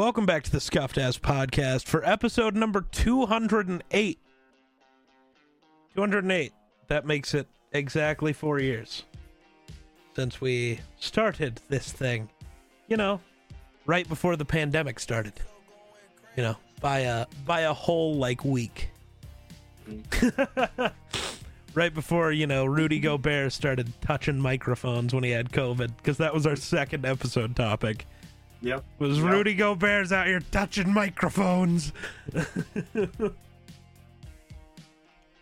Welcome back to the Scuffed Ass Podcast for episode number 208. 208. That makes it exactly four years since we started this thing. You know, right before the pandemic started. You know, by a by a whole like week. right before you know Rudy Gobert started touching microphones when he had COVID, because that was our second episode topic. Yep. Was Yep. Rudy Gobert's out here touching microphones?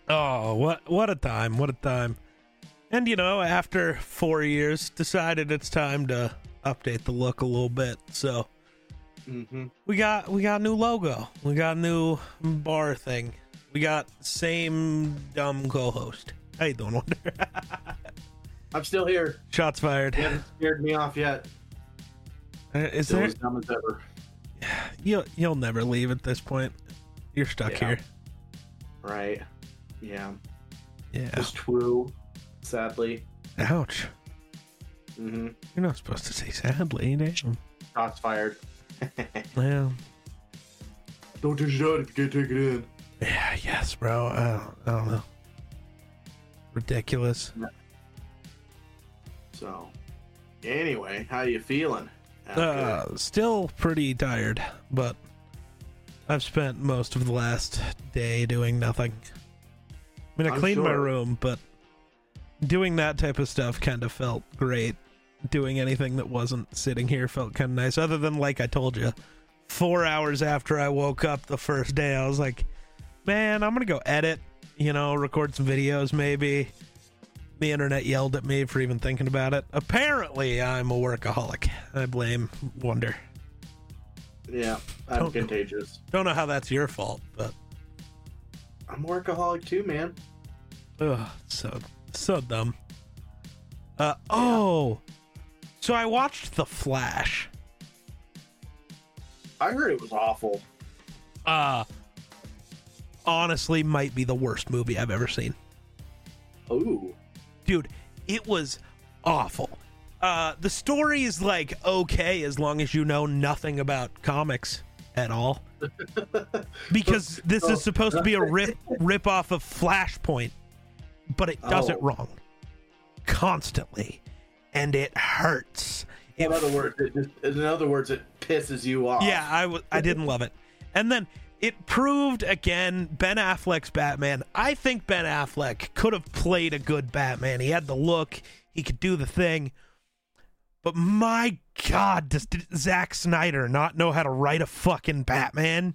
oh, what what a time! What a time! And you know, after four years, decided it's time to update the look a little bit. So Mm-hmm. we got we got a new logo. We got a new bar thing. We got same dumb co-host. How you doing, Wonder? I'm still here. Shots fired. You haven't scared me off yet. Uh, Is Still there? as dumb as ever. You'll you'll never leave at this point. You're stuck Yeah. here. Right. Yeah. Yeah. It's true. Sadly. Ouch. Mm-hmm. You're not supposed to say sadly, damn. Shots fired. yeah. Don't take it if you can't take it in. yeah, yes, bro. I don't, I don't know. Ridiculous. So, anyway, how you feeling? Uh, still pretty tired, but I've spent most of the last day doing nothing. I mean, I I'm cleaned my room, but doing that type of stuff kind of felt great. Doing anything that wasn't sitting here felt kind of nice. Other than, like I told you, four hours after I woke up the first day, I was like, man, I'm going to go edit, you know, record some videos maybe. The internet yelled at me for even thinking about it. Apparently, I'm a workaholic. I blame Wonder. yeah, I'm don't- contagious. Don't know how that's your fault, but I'm a workaholic too, man. ugh, so so dumb. Uh oh, so I watched The Flash. I heard it was awful. Uh honestly, might be the worst movie I've ever seen, Ooh. Dude. It was awful. Uh, the story is like okay as long as you know nothing about comics at all, because this is supposed to be a rip rip off of Flashpoint, but it does it Oh. wrong constantly, and it hurts. It In other words, it just, in other words, it pisses you off. yeah, I w- I didn't love it. And then it proved again Ben Affleck's Batman. I think Ben Affleck could have played a good Batman. He had the look, he could do the thing. But my God, does Zack Snyder not know how to write a fucking Batman?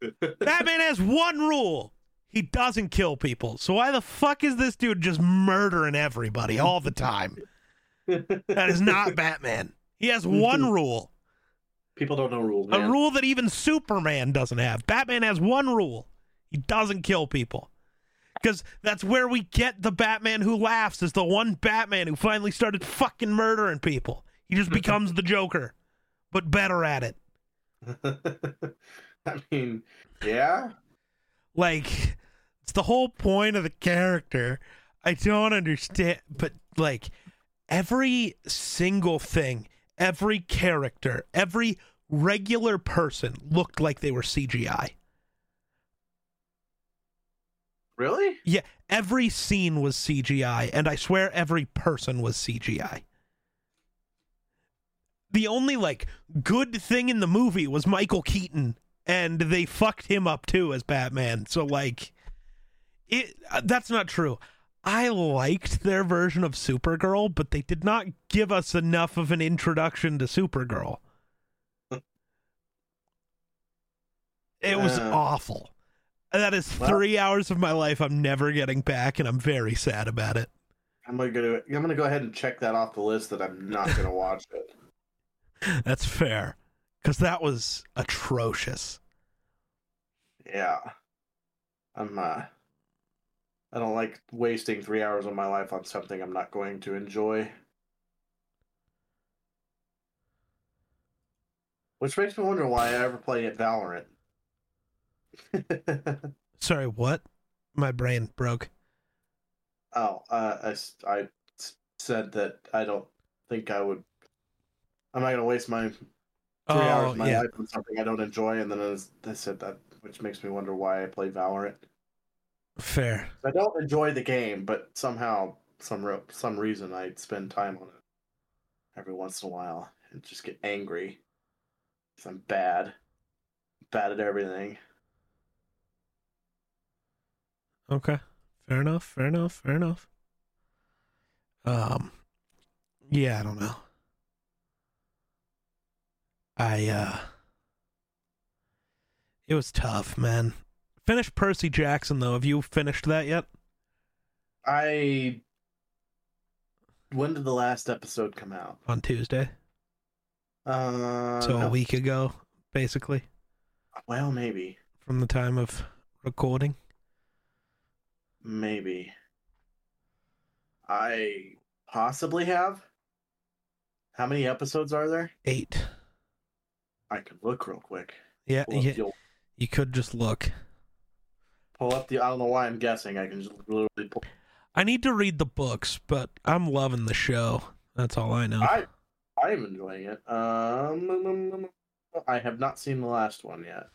Batman has one rule. He doesn't kill people. So why the fuck is this dude just murdering everybody all the time? That is not Batman. He has one rule. People don't know rules. A rule that even Superman doesn't have. Batman has one rule. He doesn't kill people. Because that's where we get the Batman who laughs is the one Batman who finally started fucking murdering people. He just becomes the Joker, but better at it. I mean, yeah. Like, it's the whole point of the character. I don't understand, but like, every single thing, every character, every regular person looked like they were CGI. Really? Yeah, every scene was CGI, and I swear every person was CGI. The only like good thing in the movie was Michael Keaton, and they fucked him up too as Batman. So like, it uh, that's not true. I liked their version of Supergirl, but they did not give us enough of an introduction to Supergirl. It was Uh. awful. That is Well- three hours of my life I'm never getting back, and I'm very sad about it. I'm gonna go. I'm gonna go ahead and check that off the list. That I'm not gonna watch it. That's fair, because that was atrocious. Yeah. I'm. uh I don't like wasting three hours of my life on something I'm not going to enjoy. Which makes me wonder why I ever play at Valorant. Sorry, what? My brain broke. oh, uh, I, I said that I don't think I would. I'm not gonna waste my three Oh, hours of my yeah. life on something I don't enjoy, and then it's, they said that, which makes me wonder why I play Valorant. Fair. I don't enjoy the game, but somehow, some re- some reason, I spend time on it every once in a while and just get angry. 'Cause I'm bad, bad at everything. Okay. Fair enough. Fair enough. Fair enough. Um yeah, I don't know. I uh It was tough, man. Finished Percy Jackson though. Have you finished that yet? I. When did the last episode come out? On Tuesday. Uh, so a week ago, basically, well, maybe, from the time of recording. maybe. I possibly have. How many episodes are there? Eight. I can look real quick. Yeah, up, yeah you could just look. Pull up the. I don't know why I'm guessing. I can just literally pull. I need to read the books, but I'm loving the show. That's all I know. I I'm enjoying it. Um, I have not seen the last one yet.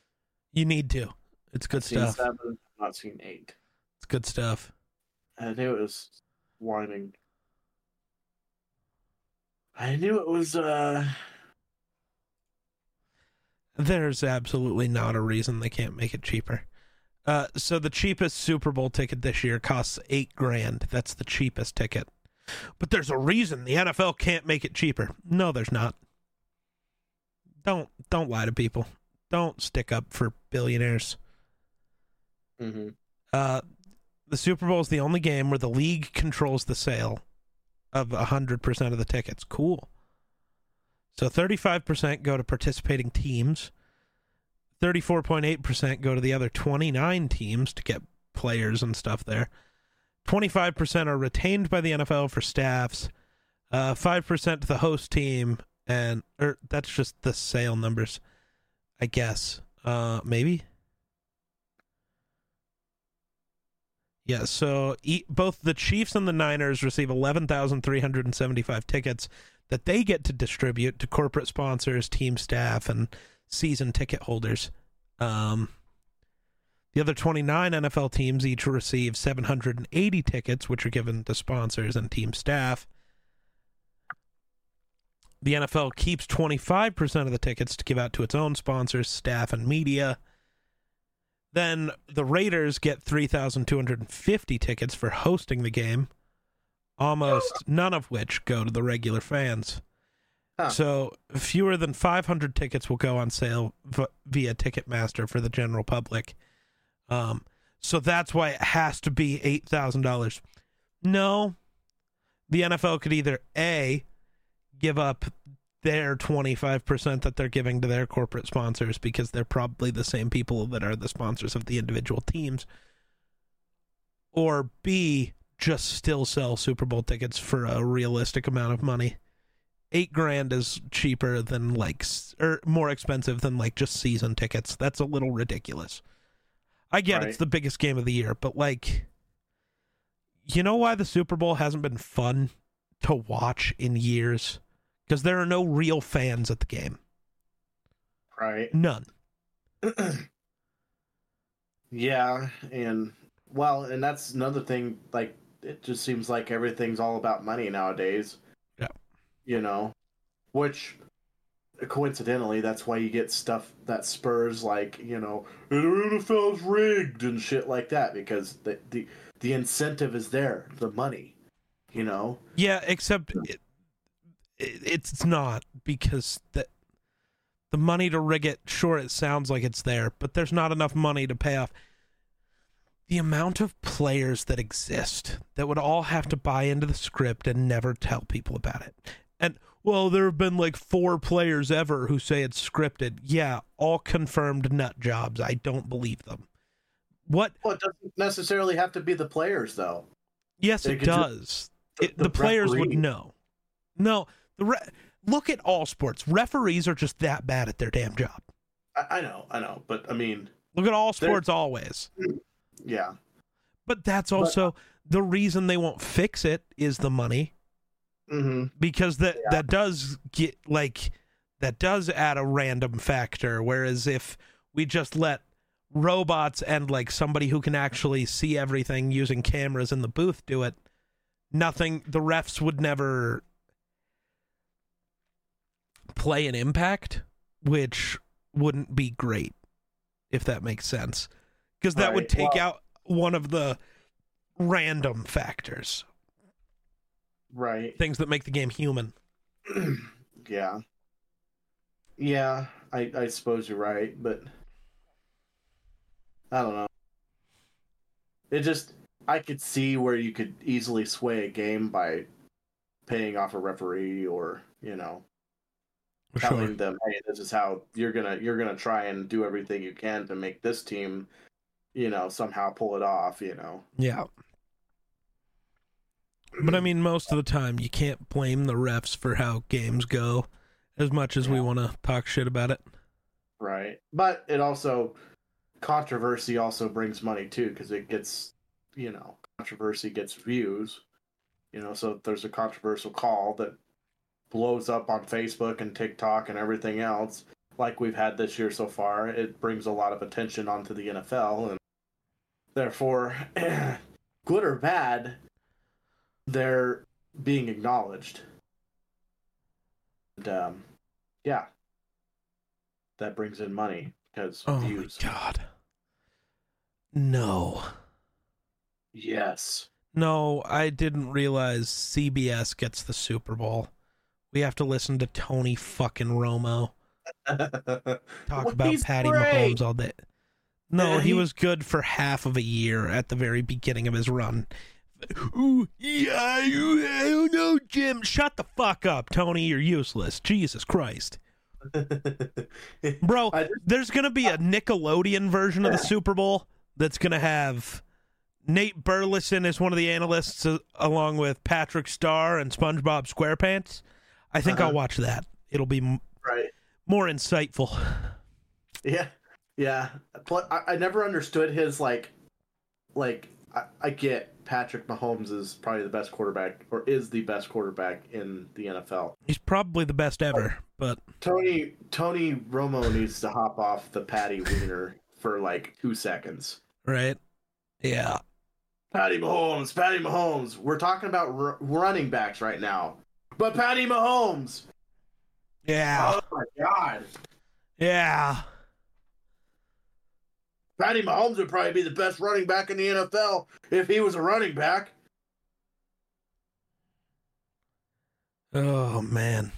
You need to. It's good I've seen stuff. seven, not seen eight. It's good stuff. I knew it was whining. I knew it was uh There's absolutely not a reason they can't make it cheaper. Uh, so the cheapest Super Bowl ticket this year costs eight grand. That's the cheapest ticket. But there's a reason the NFL can't make it cheaper. No, there's not. Don't don't lie to people. Don't stick up for billionaires. hmm Uh, the Super Bowl is the only game where the league controls the sale of 100% of the tickets. Cool. So 35% go to participating teams. 34.8% go to the other 29 teams to get players and stuff there. 25% are retained by the NFL for staffs. Uh, 5% to the host team and or that's just the sale numbers, I guess. Uh maybe. Yeah, so e- both the Chiefs and the Niners receive 11,375 tickets that they get to distribute to corporate sponsors, team staff, and season ticket holders. Um, the other 29 NFL teams each receive 780 tickets, which are given to sponsors and team staff. The NFL keeps 25% of the tickets to give out to its own sponsors, staff, and media. Then the Raiders get 3,250 tickets for hosting the game, almost none of which go to the regular fans. So fewer than 500 tickets will go on sale v- via Ticketmaster for the general public. Um, so that's why it has to be $8,000. No, the NFL could either A, give up their 25% that they're giving to their corporate sponsors because they're probably the same people that are the sponsors of the individual teams or B just still sell Super Bowl tickets for a realistic amount of money. 8 grand is cheaper than like or more expensive than like just season tickets. That's a little ridiculous. I get Right. it's the biggest game of the year, but like you know why the Super Bowl hasn't been fun to watch in years? Because there are no real fans at the game. right. None. yeah, and well, and that's another thing. Like, it just seems like everything's all about money nowadays. You know, which coincidentally, that's why you get stuff that spurs like you know the NFL's rigged and shit like that because the the the incentive is there, the money. You know. Yeah, except it, it's not because the the money to rig it. Sure, it sounds like it's there, but there's not enough money to pay off. The amount of players that exist that would all have to buy into the script and never tell people about it. And well, there have been like four players ever who say it's scripted. Yeah, all confirmed nut jobs. I don't believe them. What? Well, it doesn't necessarily have to be the players though. Yes, They it ju- does. It, the, the players would know. No, the re- look at all sports. Referees are just that bad at their damn job. I, I know, I know, but I mean, Look at all sports always. yeah, But that's also the reason they won't fix it is the money hmm because that Yeah. that does get like that does add a random factor. Whereas if we just let robots and like somebody who can actually see everything using cameras in the booth do it, nothing, the refs would never play an impact, which wouldn't be great, if that makes sense. Because that would take well- out one of the random factors, Right. things that make the game human. yeah. Yeah, I I suppose you're right, but I don't know. It just I could see where you could easily sway a game by paying off a referee or, you know, telling them, "Hey, this is how you're going to you're going to try and do everything you can to make this team, you know, somehow pull it off, you know." Yeah. But I mean, most of the time, you can't blame the refs for how games go as much as we want to talk shit about it. Right. But it also controversy also brings money too because it gets, you know, controversy gets views. You know, so if there's a controversial call that blows up on Facebook and TikTok and everything else, like we've had this year so far, it brings a lot of attention onto the NFL and therefore good or bad, they're being acknowledged. And um yeah. That brings in money because Oh views. my god. No. Yes. No, I didn't realize CBS gets the Super Bowl. We have to listen to Tony fucking Romo talk about he's Patty great. Mahomes all day. No, he he- was good for half of a year at the very beginning of his run. Ooh, yeah, you- I don't know, Jim. Shut the fuck up, Tony. You're useless. Jesus Christ. Bro, just- there's going to be a Nickelodeon version of the Super Bowl that's going to have Nate Burleson as one of the analysts, uh, along with Patrick Star and SpongeBob SquarePants. I think Uh-huh. I'll watch that. It'll be m- right. more insightful. Yeah, yeah. I, I never understood his like, like I, I get Patrick Mahomes is probably the best quarterback or is the best quarterback in the NFL. He's probably the best ever, but Tony Tony Romo needs to hop off the Patty Wiener for like two seconds. right? Yeah. Patty Mahomes, Patty Mahomes. We're talking about r- running backs right now, but Patty Mahomes. Yeah. Oh my god. Yeah. Patty Mahomes would probably be the best running back in the NFL if he was a running back. Oh man.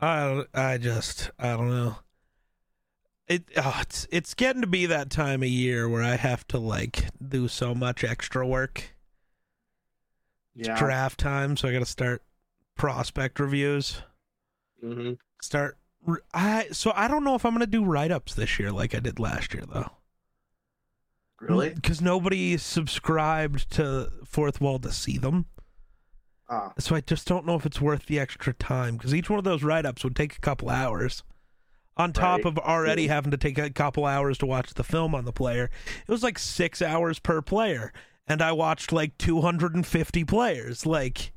I I just I don't know. It oh, it's it's getting to be that time of year where I have to like do so much extra work. It's Yeah. draft time, so I got to start prospect reviews. hmm Start I so I don't know if I'm going to do write-ups this year like I did last year though. Really? Cuz nobody subscribed to Fourthwall to see them. Ah, So I just don't know if it's worth the extra time because each one of those write ups would take a couple hours. On top Right. of already having to take a couple hours to watch the film on the player, it was like six hours per player, and I watched like 250 players. Like,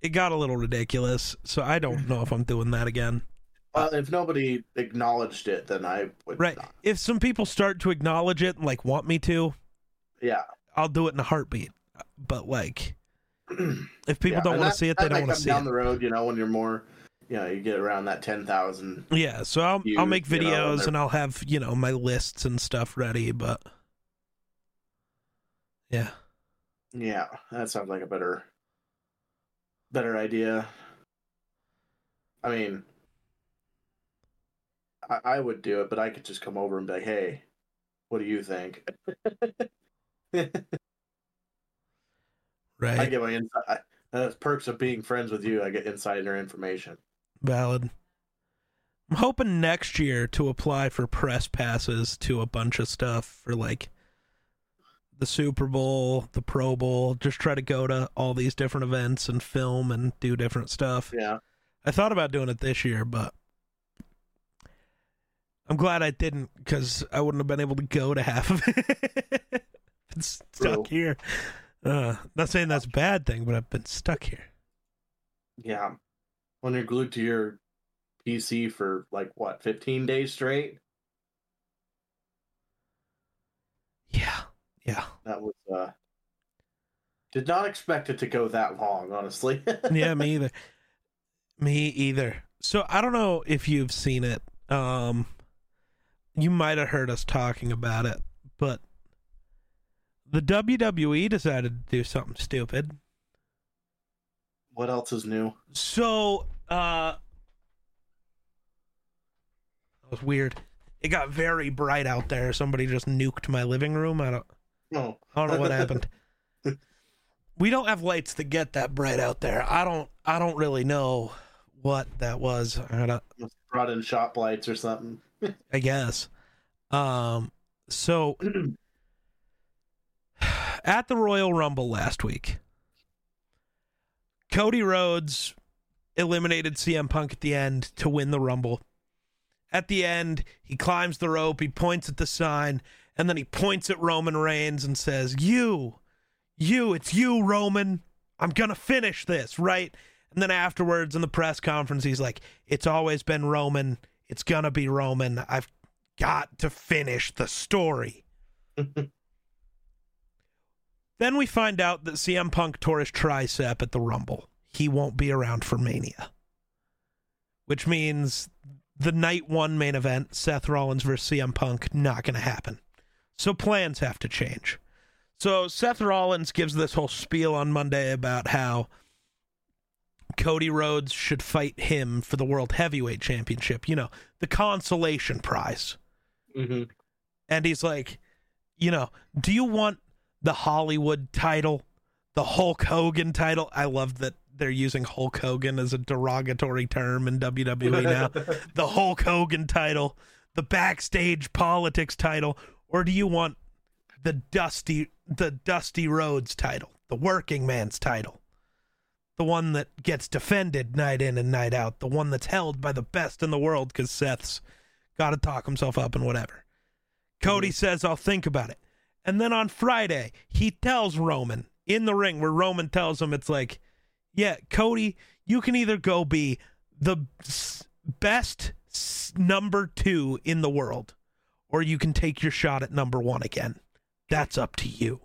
it got a little ridiculous. So I don't know if I'm doing that again. Well, if nobody acknowledged it, then I would. Right? not. If some people start to acknowledge it and like want me to, Yeah. I'll do it in a heartbeat. But like, if people Yeah, don't want to see it, they don't want to see down it. the road. You know, when you're more, you know, you get around that ten thousand. Yeah, so I'll I'll views, make you know, and videos and I'll have you know my lists and stuff ready, but yeah, Yeah, that sounds like a better, better idea. I mean, I, I would do it, but I could just come over and be like, "Hey, what do you think?" Right. I get my inside. Uh, perks of being friends with you. I get insider information. valid. I'm hoping next year to apply for press passes to a bunch of stuff for like the Super Bowl, the Pro Bowl. Just try to go to all these different events and film and do different stuff. Yeah, I thought about doing it this year, but I'm glad I didn't because I wouldn't have been able to go to half of it. been stuck True. here. Uh, not saying that's a bad thing, but I've been stuck here. yeah. when you're glued to your PC for like what, 15 days straight. Yeah, yeah, That was uh did not expect it to go that long, honestly. yeah. Me either. Me either. So I don't know if you've seen it. Um, you might have heard us talking about it, but the WWE decided to do something stupid. what else is new? So, uh, that was weird. It got very bright out there. Somebody just nuked my living room. I don't, Oh. I don't know what happened. We don't have lights that get that bright out there. I don't, I don't really know what that was. I, don't, Must brought in shop lights or something. I guess. Um, so at the Royal Rumble last week, Cody Rhodes eliminated CM Punk at the end to win the Rumble. At the end, he climbs the rope, he points at the sign, and then he points at Roman Reigns and says, You, you, it's you, Roman. I'm going to finish this, right? And then afterwards in the press conference, he's like, It's always been Roman. It's going to be Roman. I've got to finish the story. Then we find out that CM Punk tore his tricep at the Rumble. He won't be around for Mania. Which means the night one main event, Seth Rollins versus CM Punk, not going to happen. So plans have to change. So Seth Rollins gives this whole spiel on Monday about how Cody Rhodes should fight him for the World Heavyweight Championship, you know, the consolation prize. hmm And he's like, you know, do you want the Hollywood title, the Hulk Hogan title? I love that they're using Hulk Hogan as a derogatory term in WWE now. the Hulk Hogan title, the backstage politics title, or do you want the Dusty the Dusty Rhodes title, the working man's title? The one that gets defended night in and night out, the one that's held by the best in the world because Seth's got to talk himself up and whatever. Cody mm-hmm. says, I'll think about it. And then on Friday, he tells Roman in the ring, where Roman tells him, it's like, yeah, Cody, you can either go be the best number two in the world, or you can take your shot at number one again. That's up to you.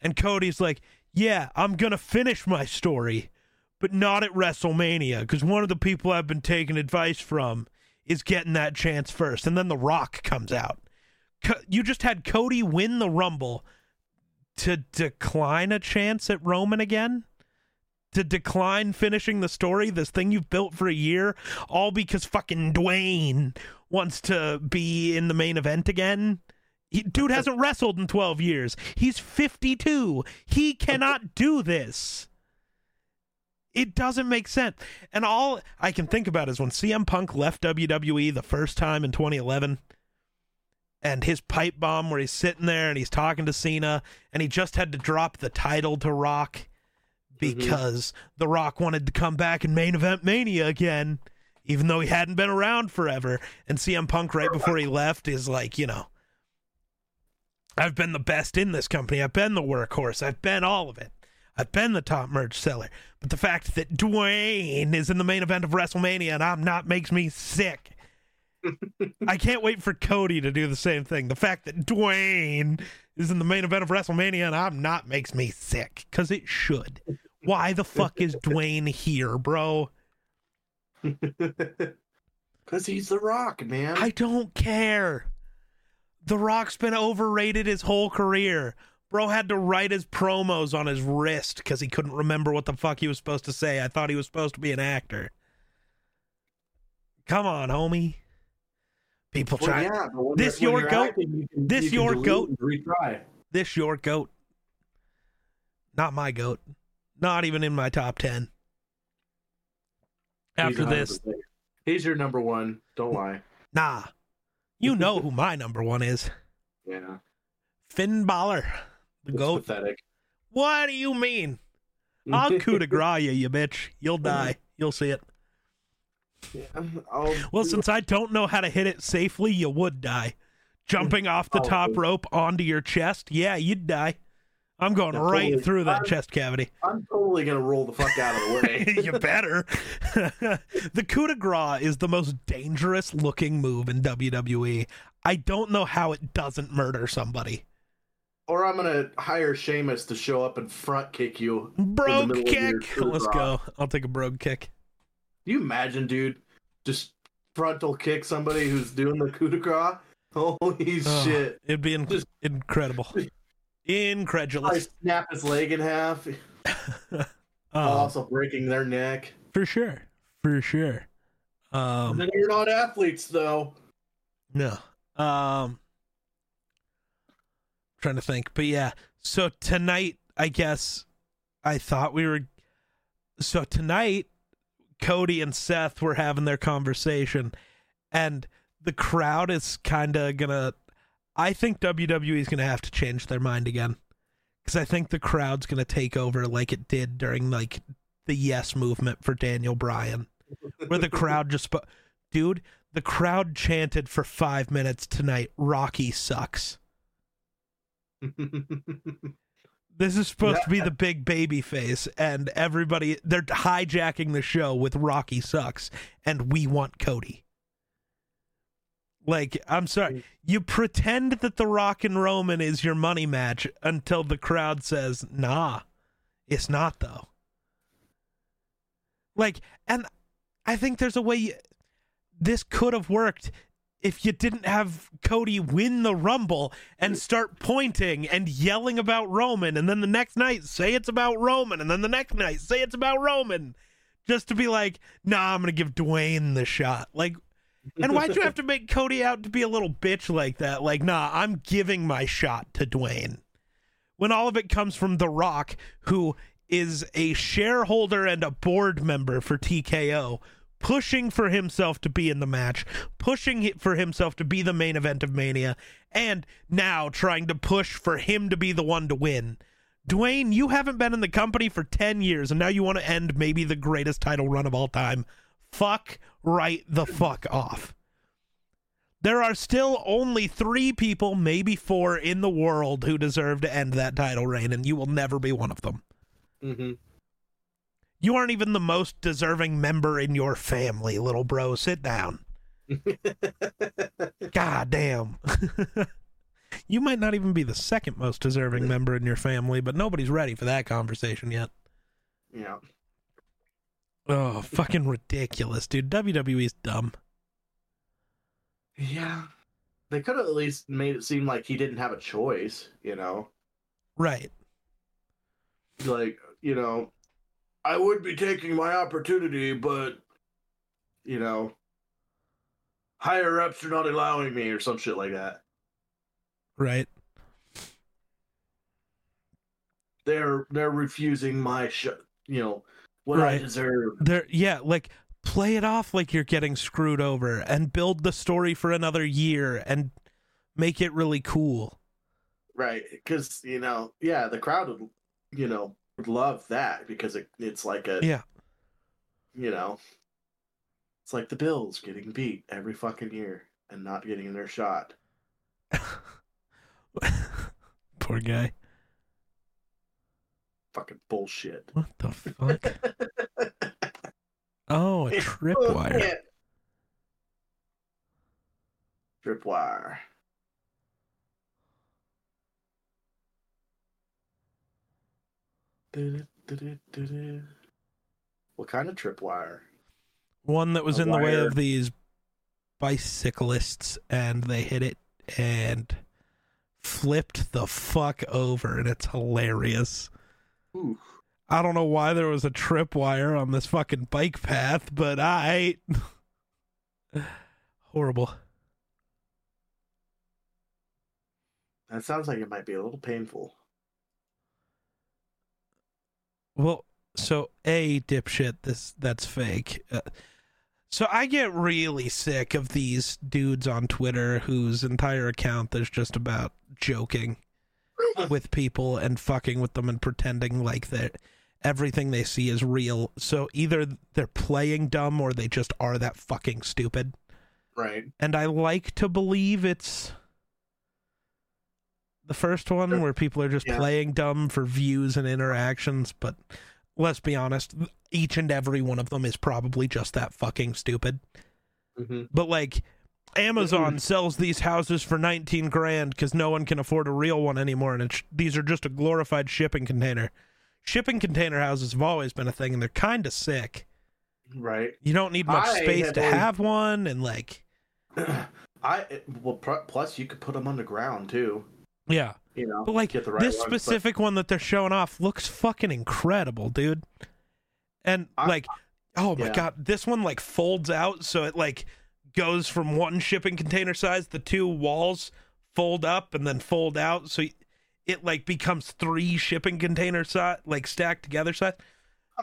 And Cody's like, yeah, I'm going to finish my story, but not at WrestleMania, because one of the people I've been taking advice from is getting that chance first. And then The Rock comes out. Co- You just had Cody win the Rumble to decline a chance at Roman again? To decline finishing the story, this thing you've built for a year, all because fucking Dwayne wants to be in the main event again? He, dude hasn't wrestled in 12 years. He's 52. He cannot do this. It doesn't make sense. And all I can think about is when CM Punk left WWE the first time in 2011 and his pipe bomb where he's sitting there and he's talking to Cena and he just had to drop the title to Rock mm-hmm. because The Rock wanted to come back in main event Mania again, even though he hadn't been around forever. And CM Punk, right before he left, is like, you know, I've been the best in this company. I've been the workhorse. I've been all of it. I've been the top merch seller. But the fact that Dwayne is in the main event of WrestleMania and I'm not makes me sick. I can't wait for Cody to do the same thing. The fact that Dwayne is in the main event of WrestleMania and I'm not makes me sick because it should. Why the fuck is Dwayne here, bro? Because he's The Rock, man. I don't care. The Rock's been overrated his whole career. Bro had to write his promos on his wrist because he couldn't remember what the fuck he was supposed to say. I thought he was supposed to be an actor. Come on, homie. People Well, try yeah, This you're- your goat? acting, you can- This you your goat? Retry. this your goat. Not my goat. Not even in my top ten. After He's this, 100%. he's your number one. Don't lie. nah. You know who my number one is. Yeah, Finn Balor. The it's goat. pathetic. What do you mean? I'll coup de grace you, you bitch. You'll die. You'll see it. Yeah, I'll Well, do- since I don't know how to hit it safely, you would die. Jumping off the top rope onto your chest, yeah, you'd die. I'm going Yeah, right totally. through that I'm- chest cavity. I'm totally gonna roll the fuck out of the way. you better. the coup de grace is the most dangerous looking move in WWE. I don't know how it doesn't murder somebody. or I'm gonna hire Sheamus to show up and front kick you. Brogue middle of your kick. Let's go. I'll take a brogue kick. Can you imagine, dude? Just frontal kick somebody who's doing the coup de grace. Holy Oh, shit! It'd be in- Just- incredible. I Incredulous. snap his leg in half, Um, also breaking their neck. for sure. For sure. Um, then you're not athletes, though. No. Um trying to think. But yeah. So tonight, I guess I thought we were so tonight Cody and Seth were having their conversation and the crowd is kind of going to I think WWE is going to have to change their mind again. Cuz I think the crowd's going to take over like it did during like the yes movement for Daniel Bryan where the crowd just dude the crowd chanted for five minutes tonight rocky sucks. This is supposed to be the big baby face and everybody they're hijacking the show with rocky sucks and we want cody like i'm sorry. Mm. You pretend that the rock and roman is your money match until the crowd says nah it's not though. Like and i think there's a way you, this could have worked if you didn't have Cody win the Rumble and start pointing and yelling about Roman, and then the next night say it's about Roman, and then the next night say it's about Roman, just to be like, nah, I'm gonna give Dwayne the shot. Like, and why'd you have to make Cody out to be a little bitch like that? Like, nah, I'm giving my shot to Dwayne. When all of it comes from The Rock, who is a shareholder and a board member for TKO, pushing for himself to be in the match, pushing for himself to be the main event of Mania, and now trying to push for him to be the one to win. Dwayne, you haven't been in the company for 10 years, and now you want to end maybe the greatest title run of all time. Fuck right the fuck off. There are still only three people, maybe four, in the world who deserve to end that title reign, and you will never be one of them. hmm You aren't even the most deserving member in your family, little bro. Sit down. God damn. you might not even be the second most deserving member in your family, but nobody's ready for that conversation yet. yeah. Oh, fucking ridiculous, dude. WWE's dumb. Yeah. They could have at least made it seem like he didn't have a choice, you know? Right. Like, you know, I would be taking my opportunity, but, you know, higher ups are not allowing me or some shit like that. Right. They're they're refusing my sh- you know, what I Right. deserve. There yeah, like play it off like you're getting screwed over and build the story for another year and make it really cool. Right, because you know, yeah, the crowd would, you know, would love that because it, it's like a, Yeah. you know, it's like the Bills getting beat every fucking year and not getting their shot. Poor guy. Fucking bullshit. What the fuck? Oh, a tripwire. Tripwire. Du-du-du-du-du-du. What kind of tripwire? One that was A in the way of these bicyclists and they hit it and flipped the fuck over and it's hilarious. I don't know why there was a tripwire on this fucking bike path, but I horrible. That sounds like it might be a little painful. Well, so a dipshit. This that's fake. Uh, so I get really sick of these dudes on Twitter whose entire account is just about joking with people and fucking with them and pretending like that everything they see is real. So either they're playing dumb or they just are that fucking stupid. Right. And I like to believe it's The first one Sure. where people are just Yeah. playing dumb for views and interactions, but let's be honest, each and every one of them is probably just that fucking stupid. hmm But like Amazon mm-hmm. sells these houses for 19 grand cuz no one can afford a real one anymore and it's, these are just a glorified shipping container. Shipping container houses have always been a thing and they're kind of sick. Right. You don't need much I space have to always- have one and like I well, pr- plus you could put them underground too. yeah. You know, But like get the right this ones, but- specific one that they're showing off looks fucking incredible, dude. And I- like, oh my yeah. god, this one like folds out so it like goes from one shipping container size. The two walls fold up and then fold out, so it like becomes three shipping container size, like stacked together size.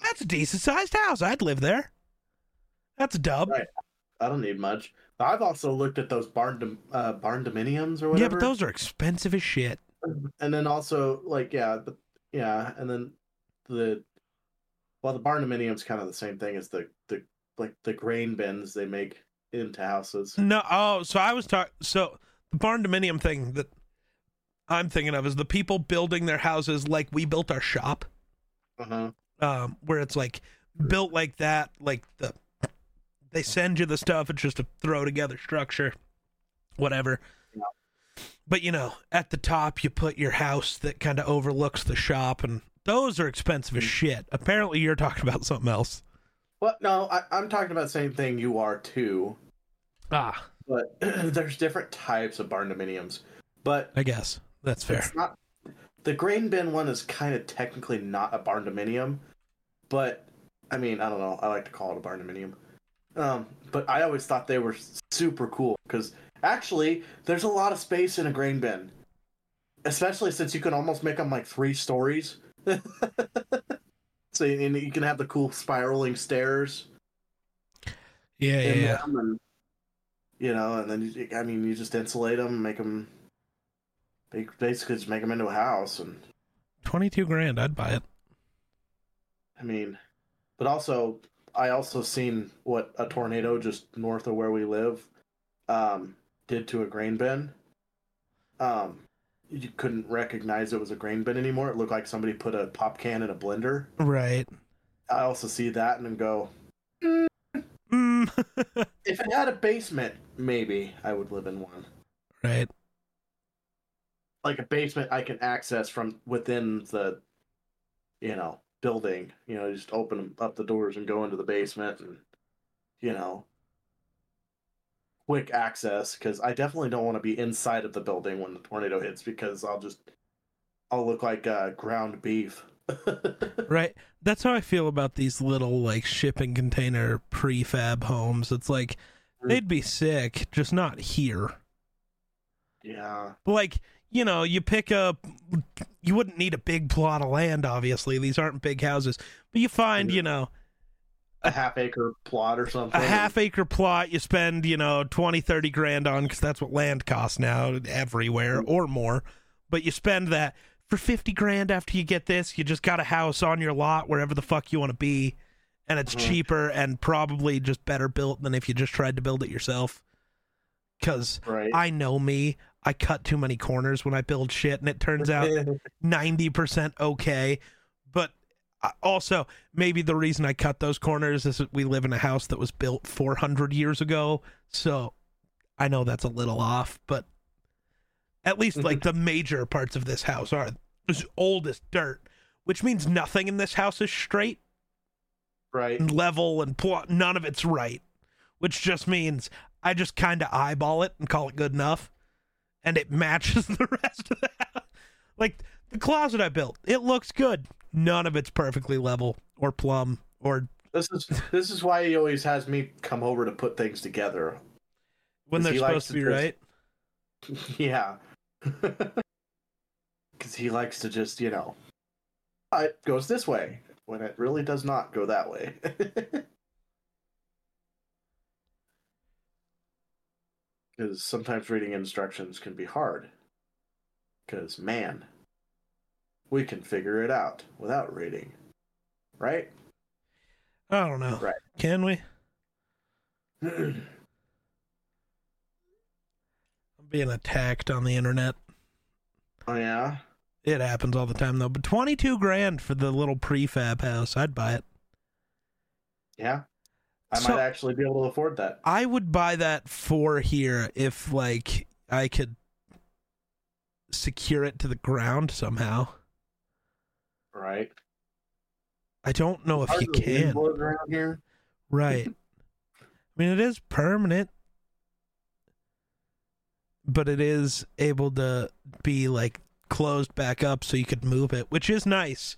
That's a decent sized house. I'd live there. That's a dub. Right. I don't need much. I've also looked at those barn dom- uh, barn dominiums or whatever. Yeah, but those are expensive as shit. and then also like yeah, but yeah, and then the well the barn dominium's kind of the same thing as the the like the grain bins they make into houses. No, oh, so I was talking. So the barn dominium thing that I'm thinking of is the people building their houses like we built our shop, Uh-huh. um, where it's like built like that, like the they send you the stuff. It's just a throw together structure, whatever. Yeah. But you know, at the top you put your house that kind of overlooks the shop, and those are expensive as shit. Apparently, you're talking about something else. Well, no, I, I'm talking about the same thing you are too. Ah, But there's different types of barn dominiums. But I guess that's fair. It's not the grain bin one is kind of technically not a barn dominium, but I mean I don't know. I like to call it a barn dominium. Um, but I always thought they were super cool because actually there's a lot of space in a grain bin, especially since you can almost make them like three stories. so and you can have the cool spiraling stairs Yeah, yeah, yeah. and you know, and then you, I mean you just insulate them, make them basically just make them into a house and. Twenty-two grand, I'd buy it. I mean, but also, I also seen what a tornado just north of where we live um, did to a grain bin. Um, you couldn't recognize it was a grain bin anymore. It looked like somebody put a pop can in a blender. Right. I also see that and then go, Mm. if it had a basement, maybe I would live in one. right. Like a basement I can access from within the, you know, building. You know, just open up the doors and go into the basement and, you know, quick access because I definitely don't want to be inside of the building when the tornado hits because I'll just, I'll look like uh, ground beef. Right. That's how I feel about these little like shipping container prefab homes. It's like they'd be sick, just not here. yeah. Like, you know, you pick up you wouldn't need a big plot of land obviously. These aren't big houses. But you find, you know, A half acre plot or something. a half acre plot you spend, you know, 20 30 grand on cuz that's what land costs now everywhere or more. But you spend that for 50 grand after you get this, you just got a house on your lot wherever the fuck you want to be and it's Mhm. cheaper and probably just better built than if you just tried to build it yourself. Cuz Right. I know me, I cut too many corners when I build shit and it turns out 90% okay. Also, maybe the reason I cut those corners is that we live in a house that was built 400 years ago. So I know that's a little off, but at least like mm-hmm. the major parts of this house are as old as dirt, which means nothing in this house is straight right. and level and plot. None of it's right, which just means I just kind of eyeball it and call it good enough, and it matches the rest of the house. Like the closet I built, it looks good. None of it's perfectly level or plumb or This is this is why he always has me come over to put things together. when they're supposed to be just- right. yeah. Because he likes to just, you know, "Ah, it goes this way when it really does not go that way. Because sometimes reading instructions can be hard. Because, man, we can figure it out without reading. Right? I don't know. Right. Can we? I'm being attacked on the internet. Oh yeah. It happens all the time though. But twenty two grand for the little prefab house, I'd buy it. Yeah. I So- might actually be able to afford that. I would buy that for here if like I could secure it to the ground somehow. Right. I don't know if you can. around here. Right. I mean, it is permanent, but it is able to be like closed back up so you could move it, which is nice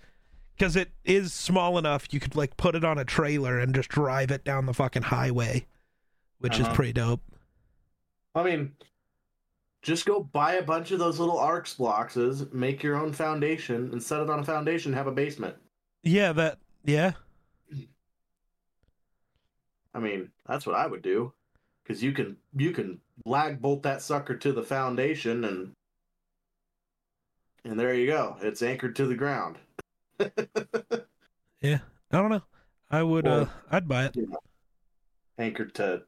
because it is small enough you could like put it on a trailer and just drive it down the fucking highway, which is Uh-huh. pretty dope. I mean, just go buy a bunch of those little arcs boxes, make your own foundation, and set it on a foundation. Have a basement. Yeah, that. Yeah, I mean, that's what I would do, because you can you can lag bolt that sucker to the foundation, and and there you go. It's anchored to the ground. yeah. I don't know. I would. uh I'd buy it. anchored to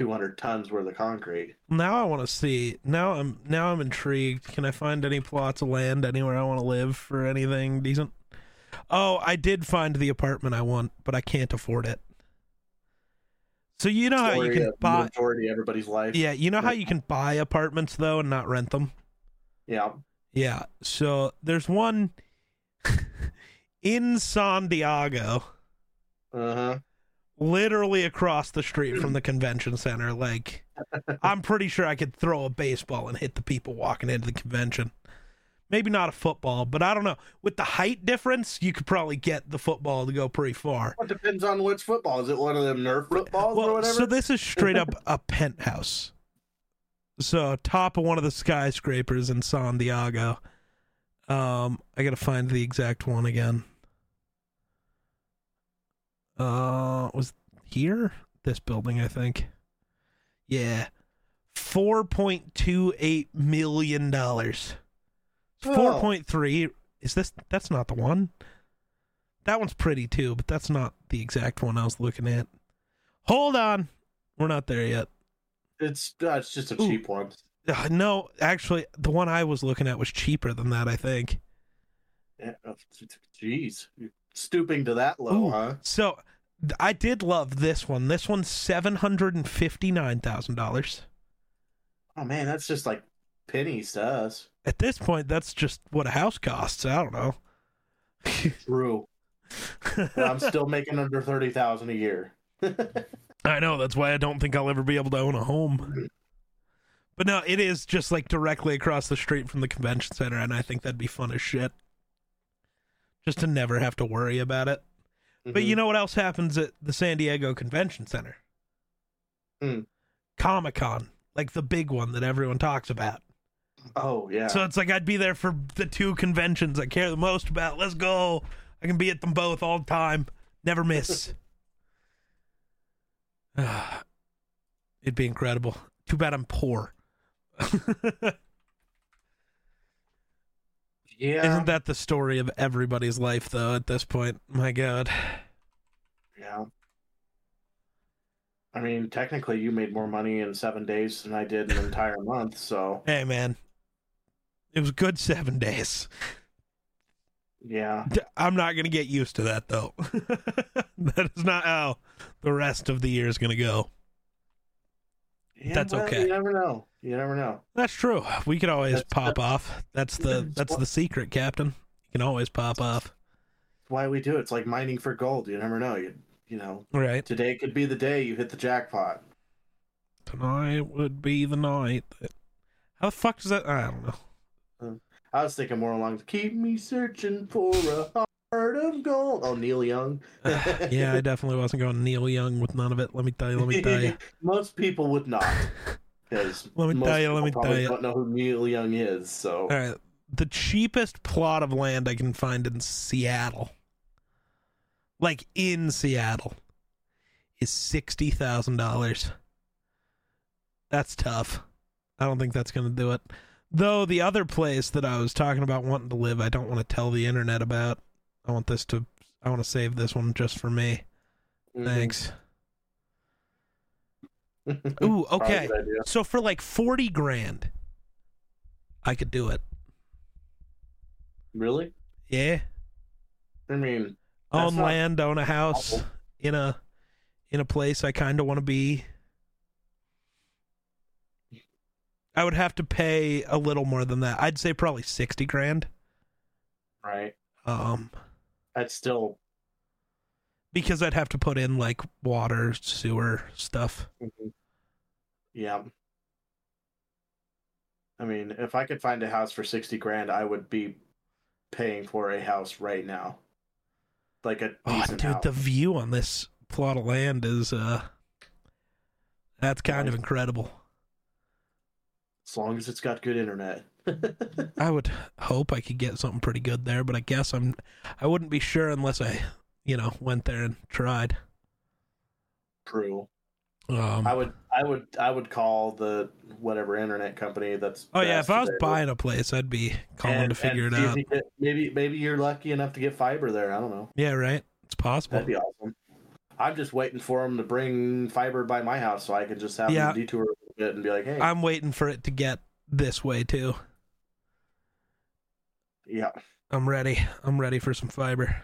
200 tons worth of concrete. Now I want to see. Now I'm. Now I'm intrigued. Can I find any plots of land anywhere I want to live for anything decent? Oh, I did find the apartment I want, but I can't afford it. So you know how you can buy. majority of everybody's life. Yeah, you know how you can buy apartments though and not rent them. Yeah. Yeah. So there's one in San Diego, Uh huh. Literally across the street from the convention center. Like, I'm pretty sure I could throw a baseball and hit the people walking into the convention. Maybe not a football, but I don't know. With the height difference, you could probably get the football to go pretty far. Well, it depends on which football. Is it one of them Nerf footballs or Well, whatever? so this is straight up a penthouse. So top of one of the skyscrapers in San Diego. Um, I gotta find the exact one again. Uh, was here this building? I think. Yeah, four point two eight million dollars. Oh. Four point three. Is this? That's not the one. That one's pretty too, but that's not the exact one I was looking at. Hold on, we're not there yet. it's uh, it's just a Ooh. cheap one. Uh, no, actually, the one I was looking at was cheaper than that. I think. Yeah. oh, Jeez, stooping to that low, Ooh. huh? So, I did love this one. This one's seven hundred and fifty nine thousand dollars. Oh man, that's just like pennies to us. At this point, that's just what a house costs. I don't know. True. I'm still making under thirty thousand a year. I know that's why I don't think I'll ever be able to own a home. But no, it is just like directly across the street from the convention center, and I think that'd be fun as shit. Just to never have to worry about it. But Mm-hmm. you know what else happens at the San Diego Convention Center? Hmm. Comic Con, like the big one that everyone talks about. oh yeah. So it's like I'd be there for the two conventions I care the most about. Let's go. I can be at them both all the time. Never miss. It'd be incredible. Too bad I'm poor. yeah. Isn't that the story of everybody's life, though, at this point? My God. Yeah. I mean, technically, you made more money in seven days than I did an entire month. So Hey, man. It was a good seven days. yeah, I'm not going to get used to that, though. that is not how the rest of the year is going to go. Yeah, That's well, okay. You never know. You never know. That's true. We could always That's- pop off. That's the that's the secret, Captain. You can always pop off. Why we do it. It's like mining for gold. You never know. You you know, Right. today could be the day you hit the jackpot. Tonight would be the night. That... How the fuck does that? I don't know. Um, I was thinking more along keep me searching for a heart of gold. Oh, Neil Young. yeah, I definitely wasn't going Neil Young with none of it. Let me tell you. Let me tell you. Most people would not. Because Let me most tell you, let me tell you. Don't know who Neil Young is. So All right. The cheapest plot of land I can find in Seattle, like in Seattle, is sixty thousand dollars. That's tough. I don't think that's going to do it. Though the other place that I was talking about wanting to live, I don't want to tell the internet about. I want this to. I want to save this one just for me. Mhm. Thanks. Ooh, okay. So for like forty grand, I could do it. Really? Yeah. I mean, Own not land, own a house awful. in a in a place I kind of want to be. I would have to pay a little more than that. I'd say probably 60 grand. right? Um That's still because I'd have to put in like water, sewer stuff. Yeah. I mean, if I could find a house for 60 grand, I would be paying for a house right now. Like a Oh, dude, house. the view on this plot of land is uh that's kind of incredible. As long as it's got good internet. I would hope I could get something pretty good there, but I guess I'm I wouldn't be sure unless I, you know, went there and tried. True. Um I would I would I would call the whatever internet company that's Oh yeah, if I was buying a place, I'd be calling and- to figure it out. maybe maybe you're lucky enough to get fiber there. I don't know. Yeah, right. It's possible. That'd be awesome. I'm just waiting for them to bring fiber by my house so I can just have Yeah. them detour a little bit and be like, hey, I'm waiting for it to get this way too. Yeah, I'm ready. I'm ready for some fiber.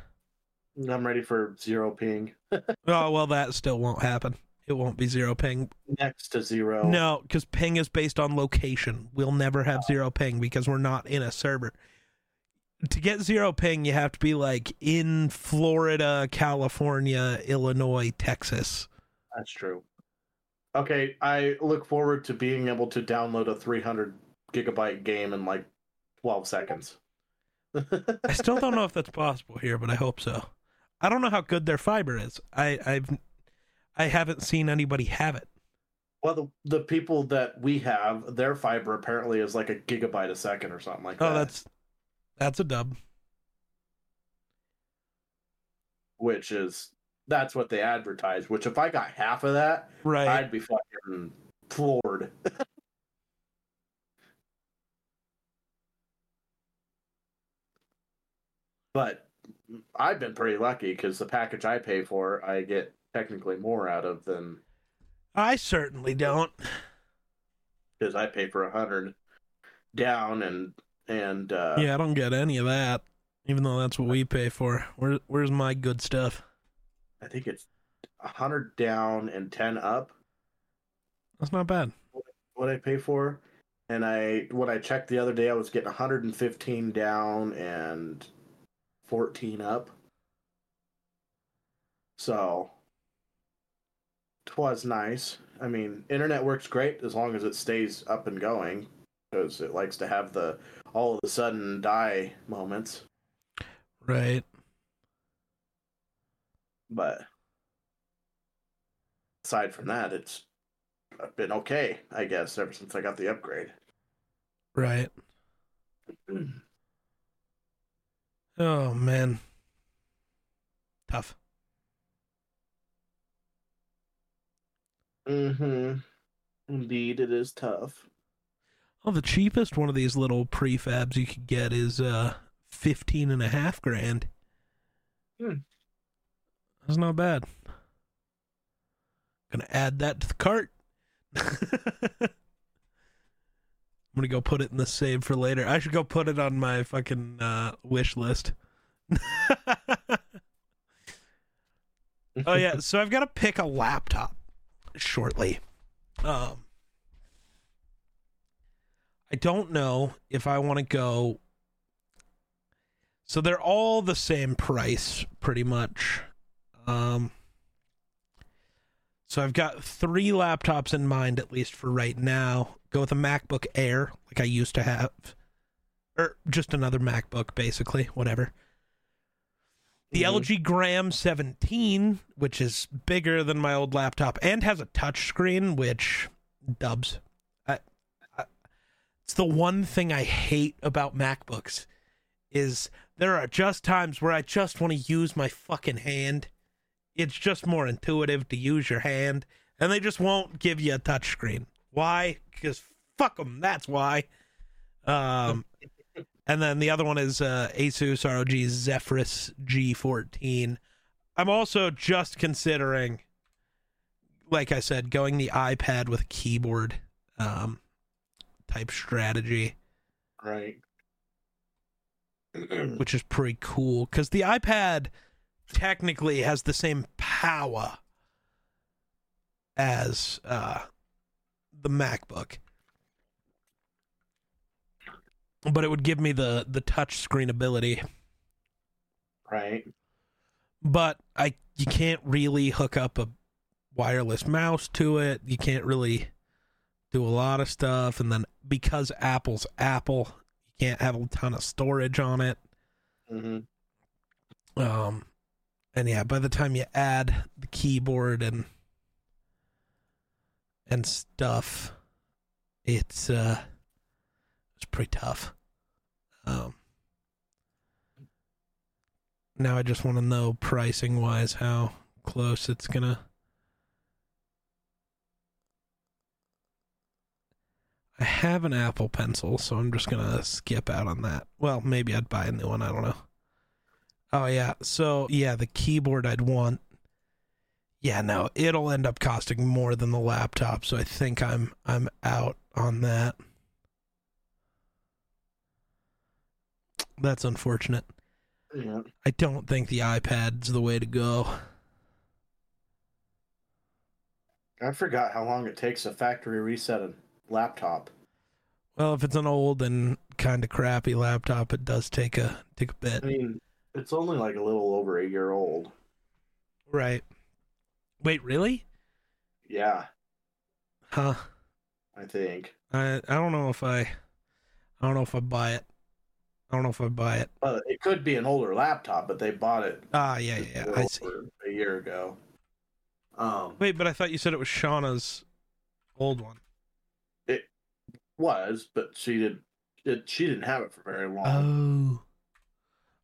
I'm ready for zero ping. Oh well, that still won't happen. It won't be zero ping. Next to zero. No, because ping is based on location. We'll never have ah. zero ping because we're not in a server. To get zero ping, you have to be like in Florida, California, Illinois, Texas. That's true. Okay, I look forward to being able to download a 300 gigabyte game in like 12 seconds. I still don't know if that's possible here, but I hope so. I don't know how good their fiber is. I, I've I haven't seen anybody have it. well, the, the people that we have, their fiber apparently is like a gigabyte a second or something like oh, that. Oh, that's that's a dub. which is that's what they advertise. Which if I got half of that, Right. I'd be fucking floored. but I've been pretty lucky because the package I pay for, I get technically more out of than I certainly don't. because I pay for a hundred down and and uh, yeah, I don't get any of that. Even though that's what we pay for. Where where's my good stuff? I think it's a hundred down and ten up. That's not bad. what I pay for. And I when I checked the other day I was getting 115 down and 14 up. So it was nice. I mean, internet works great as long as it stays up and going because it likes to have the all of a sudden die moments. Right. But aside from that, it's been okay, I guess, ever since I got the upgrade. Right. Oh man. Tough. Mm-hmm. Indeed, it is tough. Oh, the cheapest one of these little prefabs you could get is uh fifteen and a half grand. Hmm. That's not bad. Gonna add that to the cart. I'm gonna go put it in the save for later. I should go put it on my fucking uh, wish list. oh yeah, so I've got to pick a laptop shortly. Um, I don't know if I want to go. So they're all the same price, pretty much. Um, so I've got three laptops in mind, at least for right now. Go with a MacBook Air, like I used to have, or just another MacBook, basically, whatever. The Mhm. LG Gram 17, which is bigger than my old laptop and has a touchscreen, which dubs. I, I, it's the one thing I hate about MacBooks is there are just times where I just want to use my fucking hand. It's just more intuitive to use your hand, and they just won't give you a touchscreen. Why? Because fuck them. That's why. Um, and then the other one is uh, Asus ROG Zephyrus G14. I'm also just considering, like I said, going the iPad with a keyboard um, type strategy. Right. which is pretty cool because the iPad technically has the same power as uh, the MacBook, but it would give me the the touch screen ability. right. But I you can't really hook up a wireless mouse to it. You can't really do a lot of stuff, and then because Apple's Apple, you can't have a ton of storage on it. hmm Um, and yeah, by the time you add the keyboard and and stuff, it's uh, it's pretty tough. Um, now I just want to know pricing wise how close it's gonna. I have an Apple Pencil, so I'm just gonna skip out on that. Well, maybe I'd buy a new one. I don't know. Oh yeah. So yeah, the keyboard I'd want. Yeah, no, it'll end up costing more than the laptop, so I think I'm I'm out on that. That's unfortunate. Yeah. I don't think the iPad's the way to go. I forgot how long it takes a factory reset a laptop. Well, if it's an old and kind of crappy laptop, it does take a take a bit. I mean, it's only like a little over a year old. Right. Wait, really? Yeah, Huh. I think. I I don't know if I I don't know if I buy it. I don't know if I buy it. Well, it could be an older laptop, but they bought it Ah, yeah, yeah, yeah. I see. a year ago. Um, Wait, but I thought you said it was Shauna's old one. It was, but she did. It, she didn't have it for very long.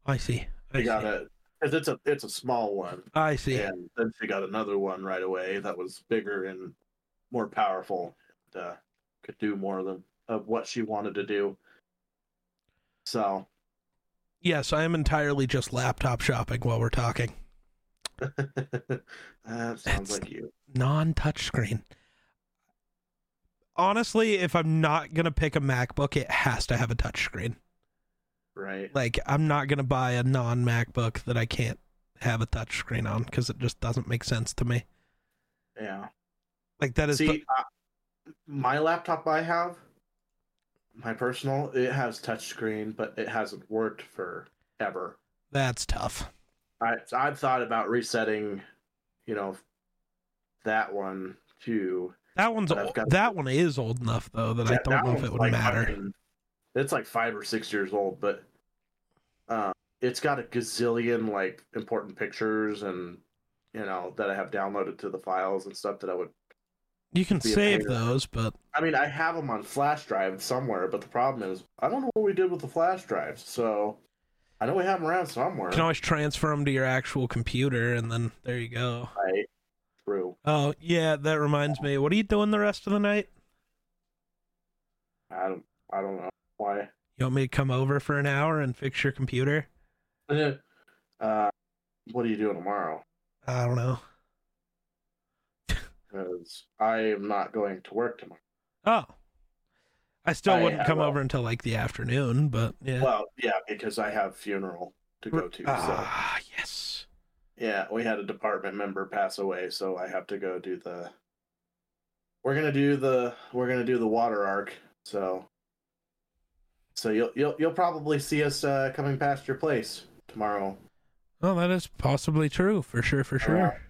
Oh, I see. I got it because it's a it's a small one, I see. and then she got another one right away that was bigger and more powerful. And, uh, could do more than of what she wanted to do. So Yes, I am entirely just laptop shopping while we're talking. that sounds That's- like you. Non-touch screen. Honestly, if I'm not gonna pick a MacBook, it has to have a touch screen. Right. Like, I'm not gonna buy a non-MacBook that I can't have a touch screen on because it just doesn't make sense to me. Yeah. Like that is See, the- uh, my laptop I have, my personal, it has touch screen, but it hasn't worked for ever. that's tough. I I've thought about resetting, you know, that one too. That one's old, that one is old enough though that I don't that know if it would like matter. It's like five or six years old, but uh, it's got a gazillion like important pictures and you know that I have downloaded to the files and stuff that I would. You can save those, but I mean, I have them on flash drive somewhere, but the problem is I don't know what we did with the flash drives. So I know we have them around somewhere. you can always transfer them to your actual computer, and then there you go. Right. True. Oh yeah, that reminds me. What are you doing the rest of the night? I don't. I don't know why. You want me to come over for an hour and fix your computer? uh, what are you doing tomorrow? I don't know. Because I am not going to work tomorrow. Oh, I still I wouldn't have come a- over until like the afternoon, but yeah. Well, yeah, because I have funeral to go to. So ah, yes. yeah, we had a department member pass away, so I have to go do the. We're gonna do the we're gonna do the water arc, so. So you'll you'll you'll probably see us uh, coming past your place tomorrow Well, that is possibly true for sure. For sure.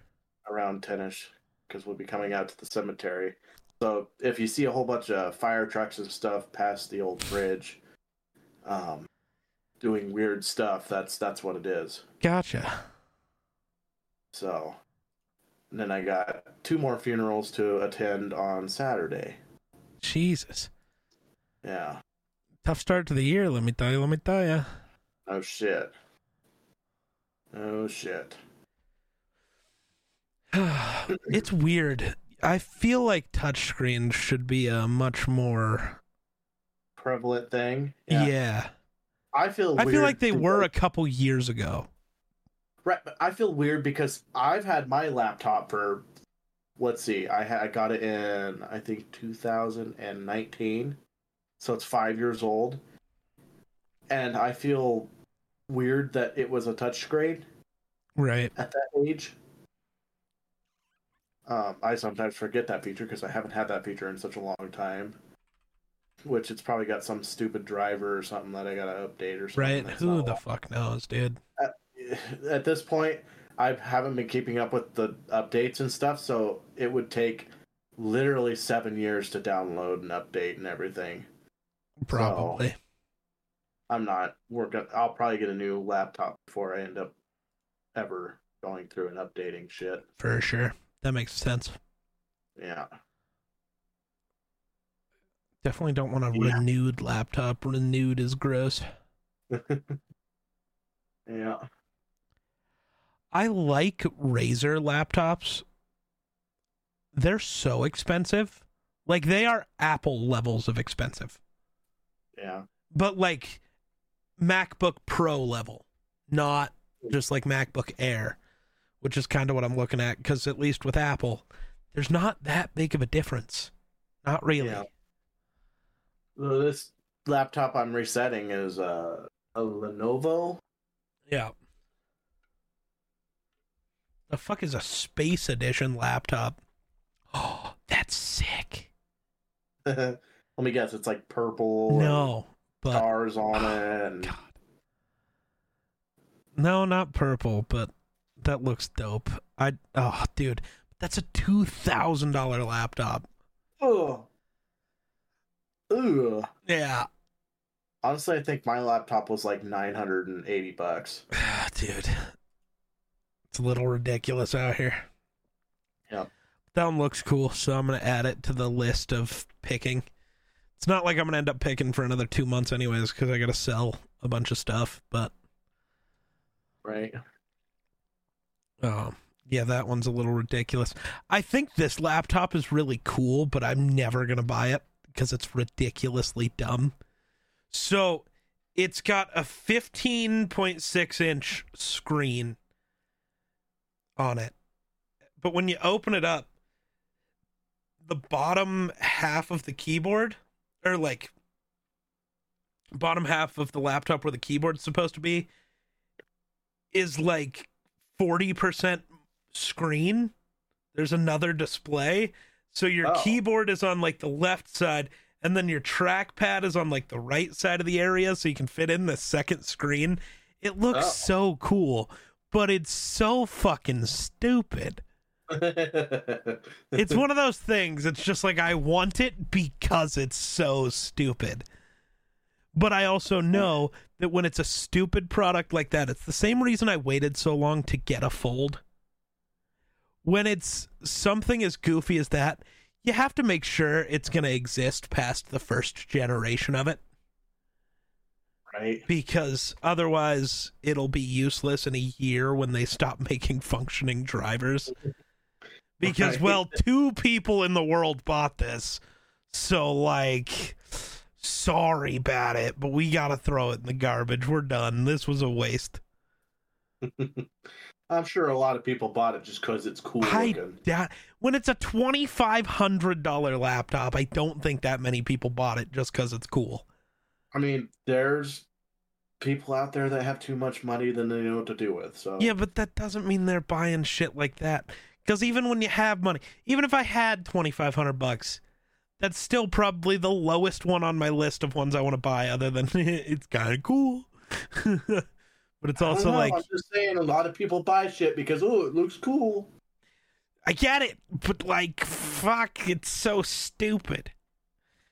around ten-ish, because we'll be coming out to the cemetery. So if you see a whole bunch of fire trucks and stuff past the old bridge, um, doing weird stuff, that's that's what it is. Gotcha. So, and then I got two more funerals to attend on Saturday. Jesus. Yeah. Tough start to the year. Let me tell you. Let me tell you. Oh shit. Oh shit. it's weird. I feel like touchscreens should be a much more. Prevalent thing. Yeah. I feel. I feel like they were a couple years ago. Right, but I feel weird because I've had my laptop for. Let's see. I had I got it in I think 2019, so it's five years old, and I feel weird that it was a touch touchscreen Right. at that age. Um, I sometimes forget that feature because I haven't had that feature in such a long time. Which it's probably got some stupid driver or something that I gotta update or something. Right. Who the fuck knows, dude? at this point, I haven't been keeping up with the updates and stuff, so it would take literally seven years to download and update and everything. Probably. I'm not. We're. I'll probably get a new laptop before I end up ever going through and updating shit. For sure. That makes sense. Yeah. Definitely don't want a Yeah. renewed laptop. Renewed is gross. Yeah. I like Razer laptops. They're so expensive. Like they are Apple levels of expensive. Yeah. But like MacBook Pro level, not just like MacBook Air, which is kind of what I'm looking at cuz at least with Apple, there's not that big of a difference. Not really. Yeah. So this laptop I'm resetting is uh, a Lenovo. Yeah. The fuck is a space edition laptop? Oh, that's sick. Let me guess, it's like purple. and No, but stars on oh, it. And... God. No, not purple, but that looks dope. I oh, dude, that's a two thousand dollar laptop. Oh. Ugh. Yeah, Honestly, I think my laptop was like 980 bucks. dude, it's a little ridiculous out here. Yep. That one looks cool, so I'm gonna add it to the list of picking. It's not like I'm gonna end up picking for another two months, anyways, because I gotta sell a bunch of stuff. But Right. Um, yeah, that one's a little ridiculous. I think this laptop is really cool, but I'm never gonna buy it because it's ridiculously dumb. So, it's got a 15.6 inch screen on it, but when you open it up, the bottom half of the keyboard, or like bottom half of the laptop where the keyboard's supposed to be, is like 40% screen. There's another display. So your Oh. keyboard is on like the left side, and then your trackpad is on like the right side of the area, so you can fit in the second screen. It looks Oh. so cool, but it's so fucking stupid. It's one of those things. It's just like I want it because it's so stupid. But I also know that when it's a stupid product like that, it's the same reason I waited so long to get a fold. When it's something as goofy as that, you have to make sure it's going to exist past the first generation of it right. because otherwise it'll be useless in a year when they stop making functioning drivers. Because Right. well, two people in the world bought this. So like sorry about it, but we got to throw it in the garbage. We're done. This was a waste. I'm sure a lot of people bought it just because it's cool I looking. doubt when it's a $2500 laptop, I don't think that many people bought it just cuz it's cool. I mean, there's people out there that have too much money than they know what to do with. So Yeah, but that doesn't mean they're buying shit like that. Because even when you have money, even if I had twenty five hundred bucks, that's still probably the lowest one on my list of ones I want to buy. Other than it's kind of cool, but it's also know, like I'm just saying, a lot of people buy shit because oh, it looks cool. I get it, but like fuck, it's so stupid.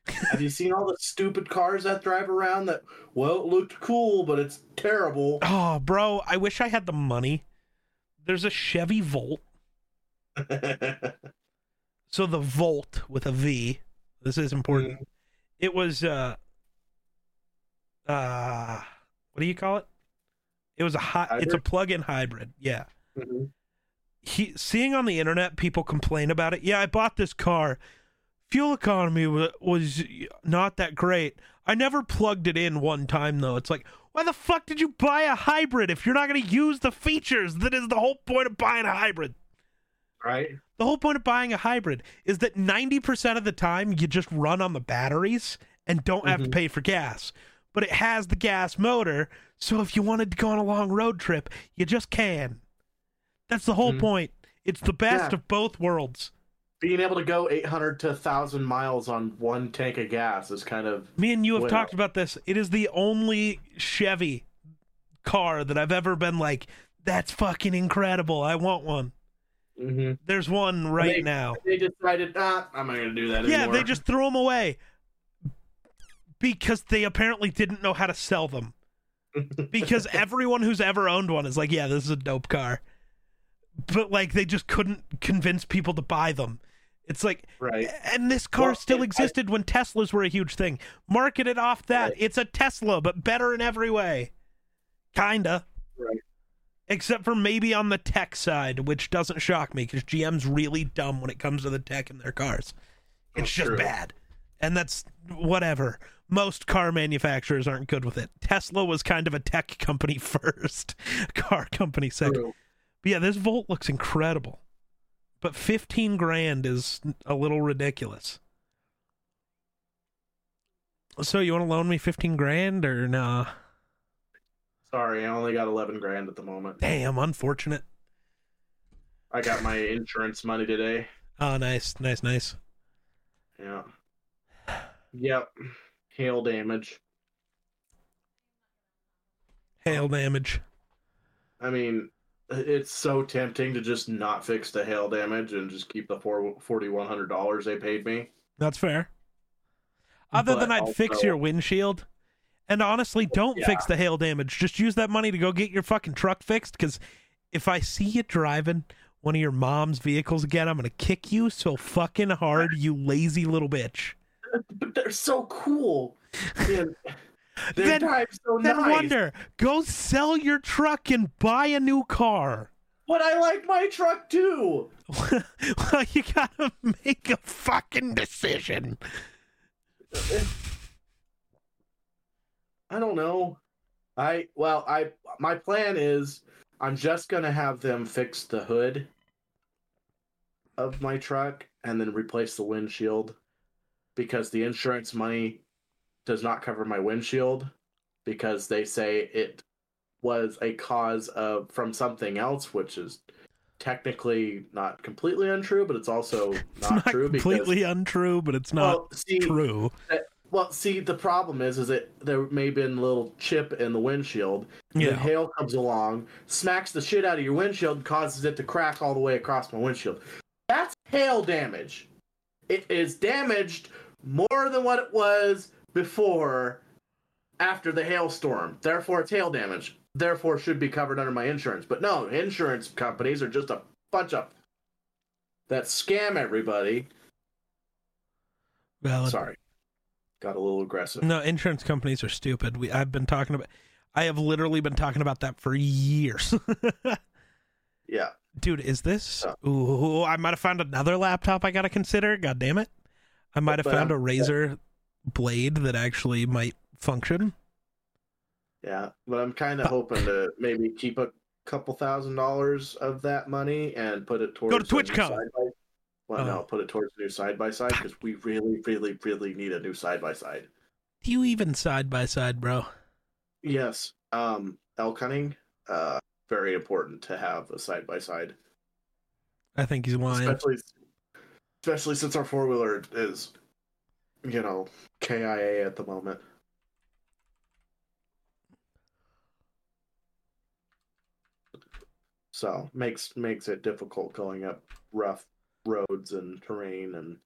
Have you seen all the stupid cars that drive around? That well, it looked cool, but it's terrible. Oh, bro, I wish I had the money. There's a Chevy Volt. So the Volt with a V. This is important. It was uh uh what do you call it? It was a hi- it's a plug-in hybrid. Yeah. Mhm. He seeing on the internet people complain about it. Yeah, I bought this car. Fuel economy wa- was not that great. I never plugged it in one time though. It's like, why the fuck did you buy a hybrid if you're not going to use the features? That is the whole point of buying a hybrid. Right? The whole point of buying a hybrid is that 90% of the time you just run on the batteries and don't have to Mhm. pay for gas. but it has the gas motor. So if you wanted to go on a long road trip, you just can. That's the whole Mhm. point. It's the best Yeah. of both worlds. Being able to go 800 to 1,000 miles on one tank of gas is kind of. Me and you have talked about this. It is the only Chevy car that I've ever been like, that's fucking incredible. I want one. Hmm There's one right They- now. They decided, ah, I'm not going to do that anymore. Yeah, anymore. they just threw them away because they apparently didn't know how to sell them. Because everyone who's ever owned one is like, yeah, this is a dope car. But like they just couldn't convince people to buy them. It's like Right. and this car Well, still I- existed when Teslas were a huge thing. Market it off that. Right. It's a Tesla, but better in every way. Kinda. Right. Except for maybe on the tech side, which doesn't shock me because GM's really dumb when it comes to the tech in their cars. It's That's just true. bad. And that's whatever. Most car manufacturers aren't good with it. Tesla was kind of a tech company first, car company second. True. But yeah, this Volt looks incredible. But 15 grand is a little ridiculous. So you want to loan me 15 grand or nah? Sorry, I only got 11 grand at the moment. Damn, unfortunate. I got my insurance money today. Oh, nice, nice, nice. Yeah. Yep. Hail damage. Hail damage. I mean, it's so tempting to just not fix the hail damage and just keep the four forty one hundred dollars they paid me. That's fair. Other But than I'd fix your windshield. And honestly, don't Yeah. fix the hail damage. Just use that money to go get your fucking truck fixed. Because if I see you driving one of your mom's vehicles again, I'm going to kick you so fucking hard, you lazy little bitch. But they're so cool. And they Then- drive so Then nice. wonder, go sell your truck and buy a new car. But I like my truck too. well, you gotta make a fucking decision. I don't know. I well, I my plan is I'm just gonna have them fix the hood of my truck and then replace the windshield because the insurance money does not cover my windshield because they say it was a cause of from something else, which is technically not completely untrue, but it's also not, It's not true completely untrue, but it's not well, see, true. Well, see, the problem is, is that there may have been a little chip in the windshield. and Then hail comes along, smacks the shit out of your windshield, causes it to crack all the way across my windshield. That's hail damage. It is damaged more than what it was before, after the hailstorm. Therefore, it's hail damage. Therefore, should be covered under my insurance. But no, insurance companies are just a bunch of that scam everybody. Valid. Sorry, got a little aggressive. No, insurance companies are stupid. We I've been talking about I have literally been talking about that for years. Yeah. Dude, is this Yeah. Ooh, I might have found another laptop I got to consider. God damn it. I might have But, uh, found a razor Razer blade that actually might function. Yeah, but I'm kind of hoping to maybe keep a couple thousand dollars of that money and put it towards Go to TwitchCon. Well, Oh. no, put it towards a new side by side because we really, really, really need a new side by side. Do you even side by side, bro? Yes, um, elk hunting, uh, very important to have a side by side, I think he's lying. especially, especially since our four wheeler is, you know, KIA at the moment. So makes makes it difficult going up rough roads and terrain and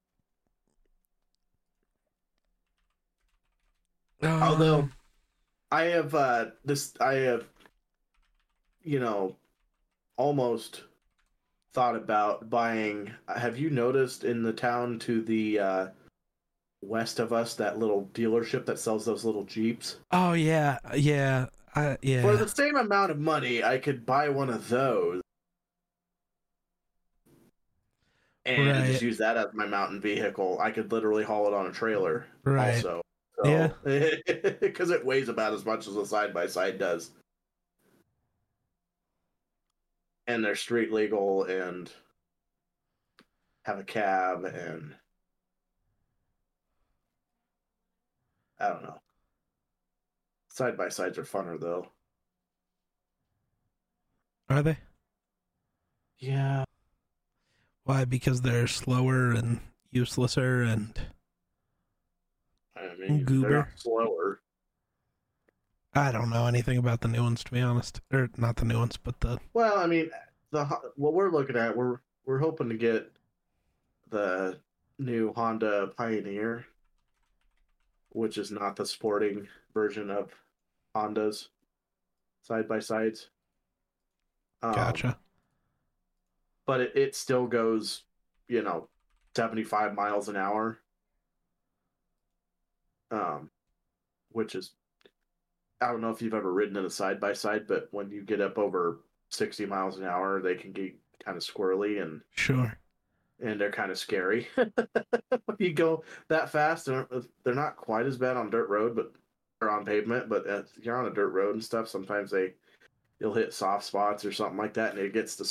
although Um, I have uh this I have you know almost thought about buying have you noticed in the town to the uh west of us that little dealership that sells those little jeeps Oh yeah, yeah, I, yeah. for the same amount of money I could buy one of those and Right. just use that as my mountain vehicle I could literally haul it on a trailer right. also Yeah. because it weighs about as much as a side by side does and they're street legal and have a cab and I don't know. Side by sides are funner though. Are they? Yeah. Why? Because they're slower and uselesser and I mean, Goober. slower. I don't know anything about the new ones to be honest. Or not the new ones, but the Well, I mean, the what we're looking at, we're we're hoping to get the new Honda Pioneer, which is not the sporting version of Honda's side by sides. Um, gotcha. But it, it still goes, you know, seventy five miles an hour. Um, which is, I don't know if you've ever ridden in a side by side, but when you get up over sixty miles an hour, they can get kind of squirrely and Sure. and they're kind of scary. when you go that fast, they're, they're not quite as bad on dirt road, but or on pavement. But if you're on a dirt road and stuff, sometimes they you'll hit soft spots or something like that, and it gets to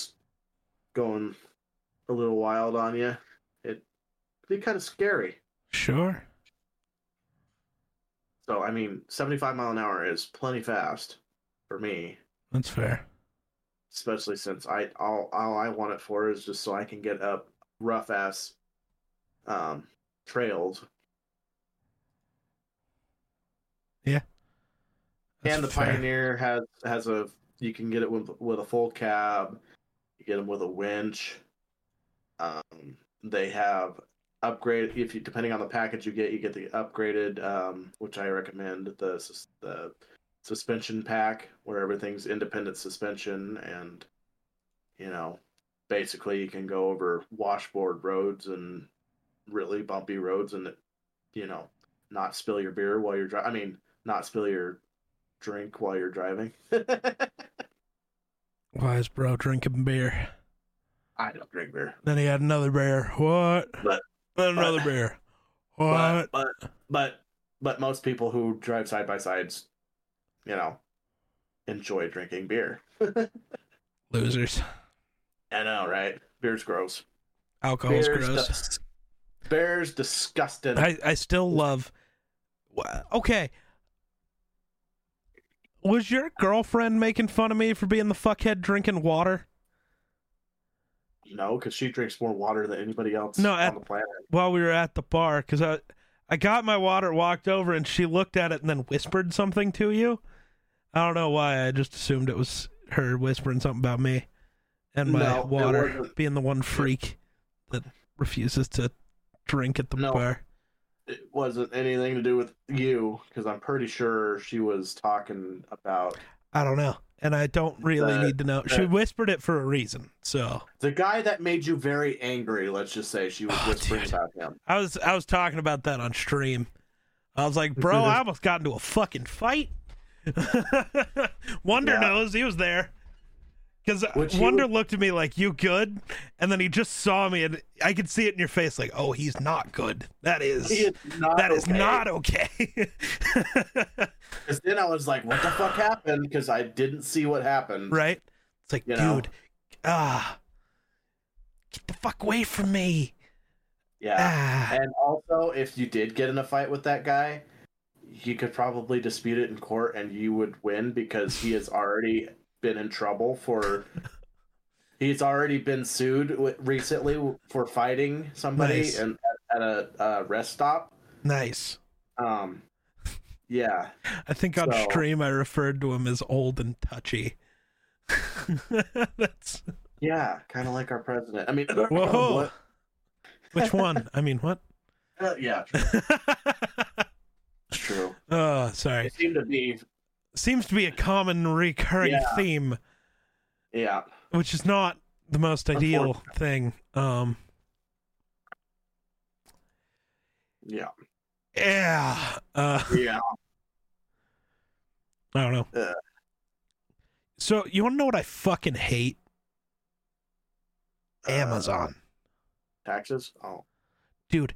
going a little wild on you. It'd be kind of scary. Sure. So I mean, 75 mile an hour is plenty fast for me, That's fair. especially since I all all I want it for is just so I can get up rough ass um, trails That's and the fair. Pioneer has has a you can get it with with a full cab. Get them with a winch. Um, they have upgrade if you depending on the package you get, you get the upgraded, um, which I recommend the the suspension pack where everything's independent suspension and you know basically you can go over washboard roads and really bumpy roads and you know not spill your beer while you're driving. I mean, not spill your drink while you're driving. Why is bro drinking beer? I don't drink beer. Then he had another beer. What? But- Then another but- beer. What? But, but but but most people who drive side by sides, you know, enjoy drinking beer. Losers. I know, right? Beer's gross. Alcohol's Beer's gross. dis- beer's disgusting. I, I still love. Okay. Was your girlfriend making fun of me for being the fuckhead drinking water no, because she drinks more water than anybody else No, on at- the planet. while we were at the bar? Because I, I got my water, walked over, and she looked at it and then whispered something to you. I don't know why. I just assumed it was her whispering something about me and my No, water being the one freak that refuses to drink at the No. bar. It wasn't anything to do with you, because I'm pretty sure she was talking about I don't know. And I don't really The- need to know. She whispered it for a reason. So the guy that made you very angry. Let's just say she was Oh, whispering dude. about him. I was I was talking about that on stream. I was like, bro, I almost got into a fucking fight. Wonder Yeah. knows he was there. Because Wonder was- looked at me like, "You good?" And then he just saw me, and I could see it in your face, like, "Oh, he's not good. That is, He is not that is okay. not okay." Because then I was like, "What the fuck happened?" Because I didn't see what happened. right? It's like, You know? dude, ah, get the fuck away from me. Yeah. Ah, And also, if you did get in a fight with that guy, you could probably dispute it in court, and you would win because he is already been in trouble for. He's already been sued recently for fighting somebody Nice. and at a uh, rest stop. nice. Um, yeah, I think on So- stream I referred to him as old and touchy. That's yeah, kind of like our president. I mean, whoa. what? Which one? I mean, what? Uh, yeah, it's true. oh, sorry. It seemed to be, Seems to be a common recurring Yeah. theme, yeah. which is not the most ideal thing. Um, Yeah. yeah. Uh, Yeah. I don't know. Uh. So you want to know what I fucking hate? Uh, Amazon. taxes? Oh. dude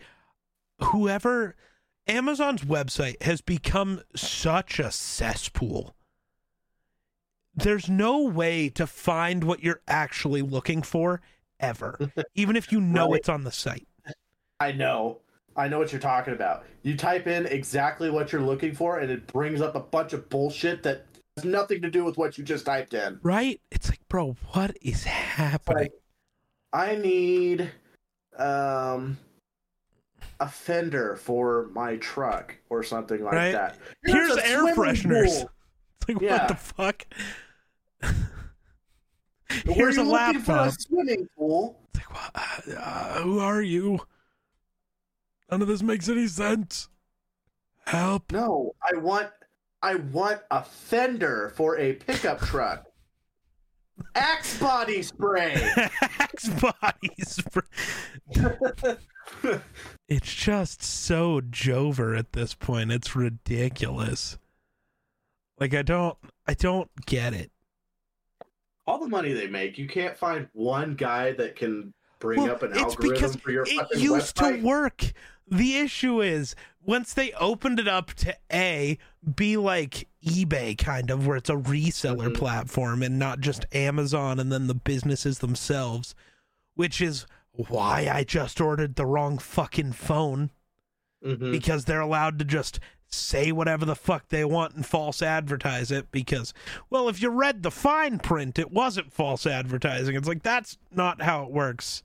whoever amazon's website has become such a cesspool there's no way to find what you're actually looking for ever even if you know it's on the site I know. I know what you're talking about. You type in exactly what you're looking for, and it brings up a bunch of bullshit that has nothing to do with what you just typed in. Right? It's like, bro, what is happening? Like, I need um a fender for my truck or something like Right. that. Here's a air fresheners. pool. It's like, Yeah. what the fuck? Here's a for a laptop. swimming pool? It's like, what? Uh, who are you? None of this makes any sense. Help. No, I want I want a fender for a pickup truck. Axe body spray. Axe body spray. It's just so Jover at this point. It's ridiculous. Like I don't I don't get it. All the money they make, you can't find one guy that can bring Well, up an it's algorithm because for your it used website. to work. The issue is once they opened it up to A, be like eBay kind of, where it's a reseller Mhm. platform and not just Amazon and then the businesses themselves, which is why I just ordered the wrong fucking phone. Mhm. because they're allowed to just say whatever the fuck they want and false advertise it because well if you read the fine print it wasn't false advertising. It's like that's not how it works.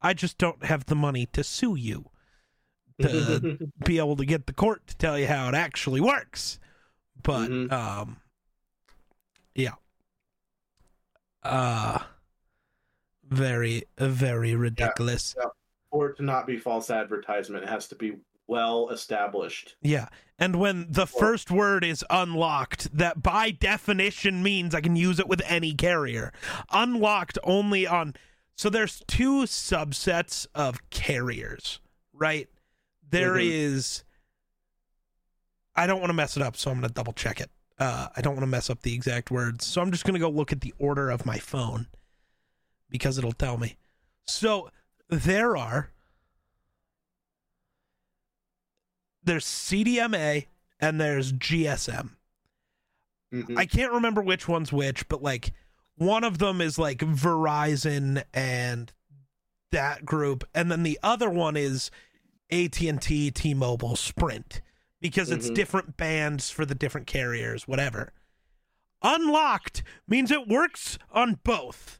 I just don't have the money to sue you to be able to get the court to tell you how it actually works. But Mhm. um yeah. Uh very very ridiculous for it to not be false advertisement, it has to be well established. Yeah. And when the first word is unlocked, that by definition means I can use it with any carrier. Unlocked only on. So there's two subsets of carriers, right? There Mhm. is. I don't want to mess it up, so I'm going to double check it. Uh, I don't want to mess up the exact words. So I'm just going to go look at the order of my phone because it'll tell me. So there are there's CDMA and there's GSM. Mhm. I can't remember which one's which, but like one of them is like Verizon and that group, and then the other one is AT&T, T-Mobile, Sprint because it's Mhm. different bands for the different carriers, whatever. Unlocked means it works on both.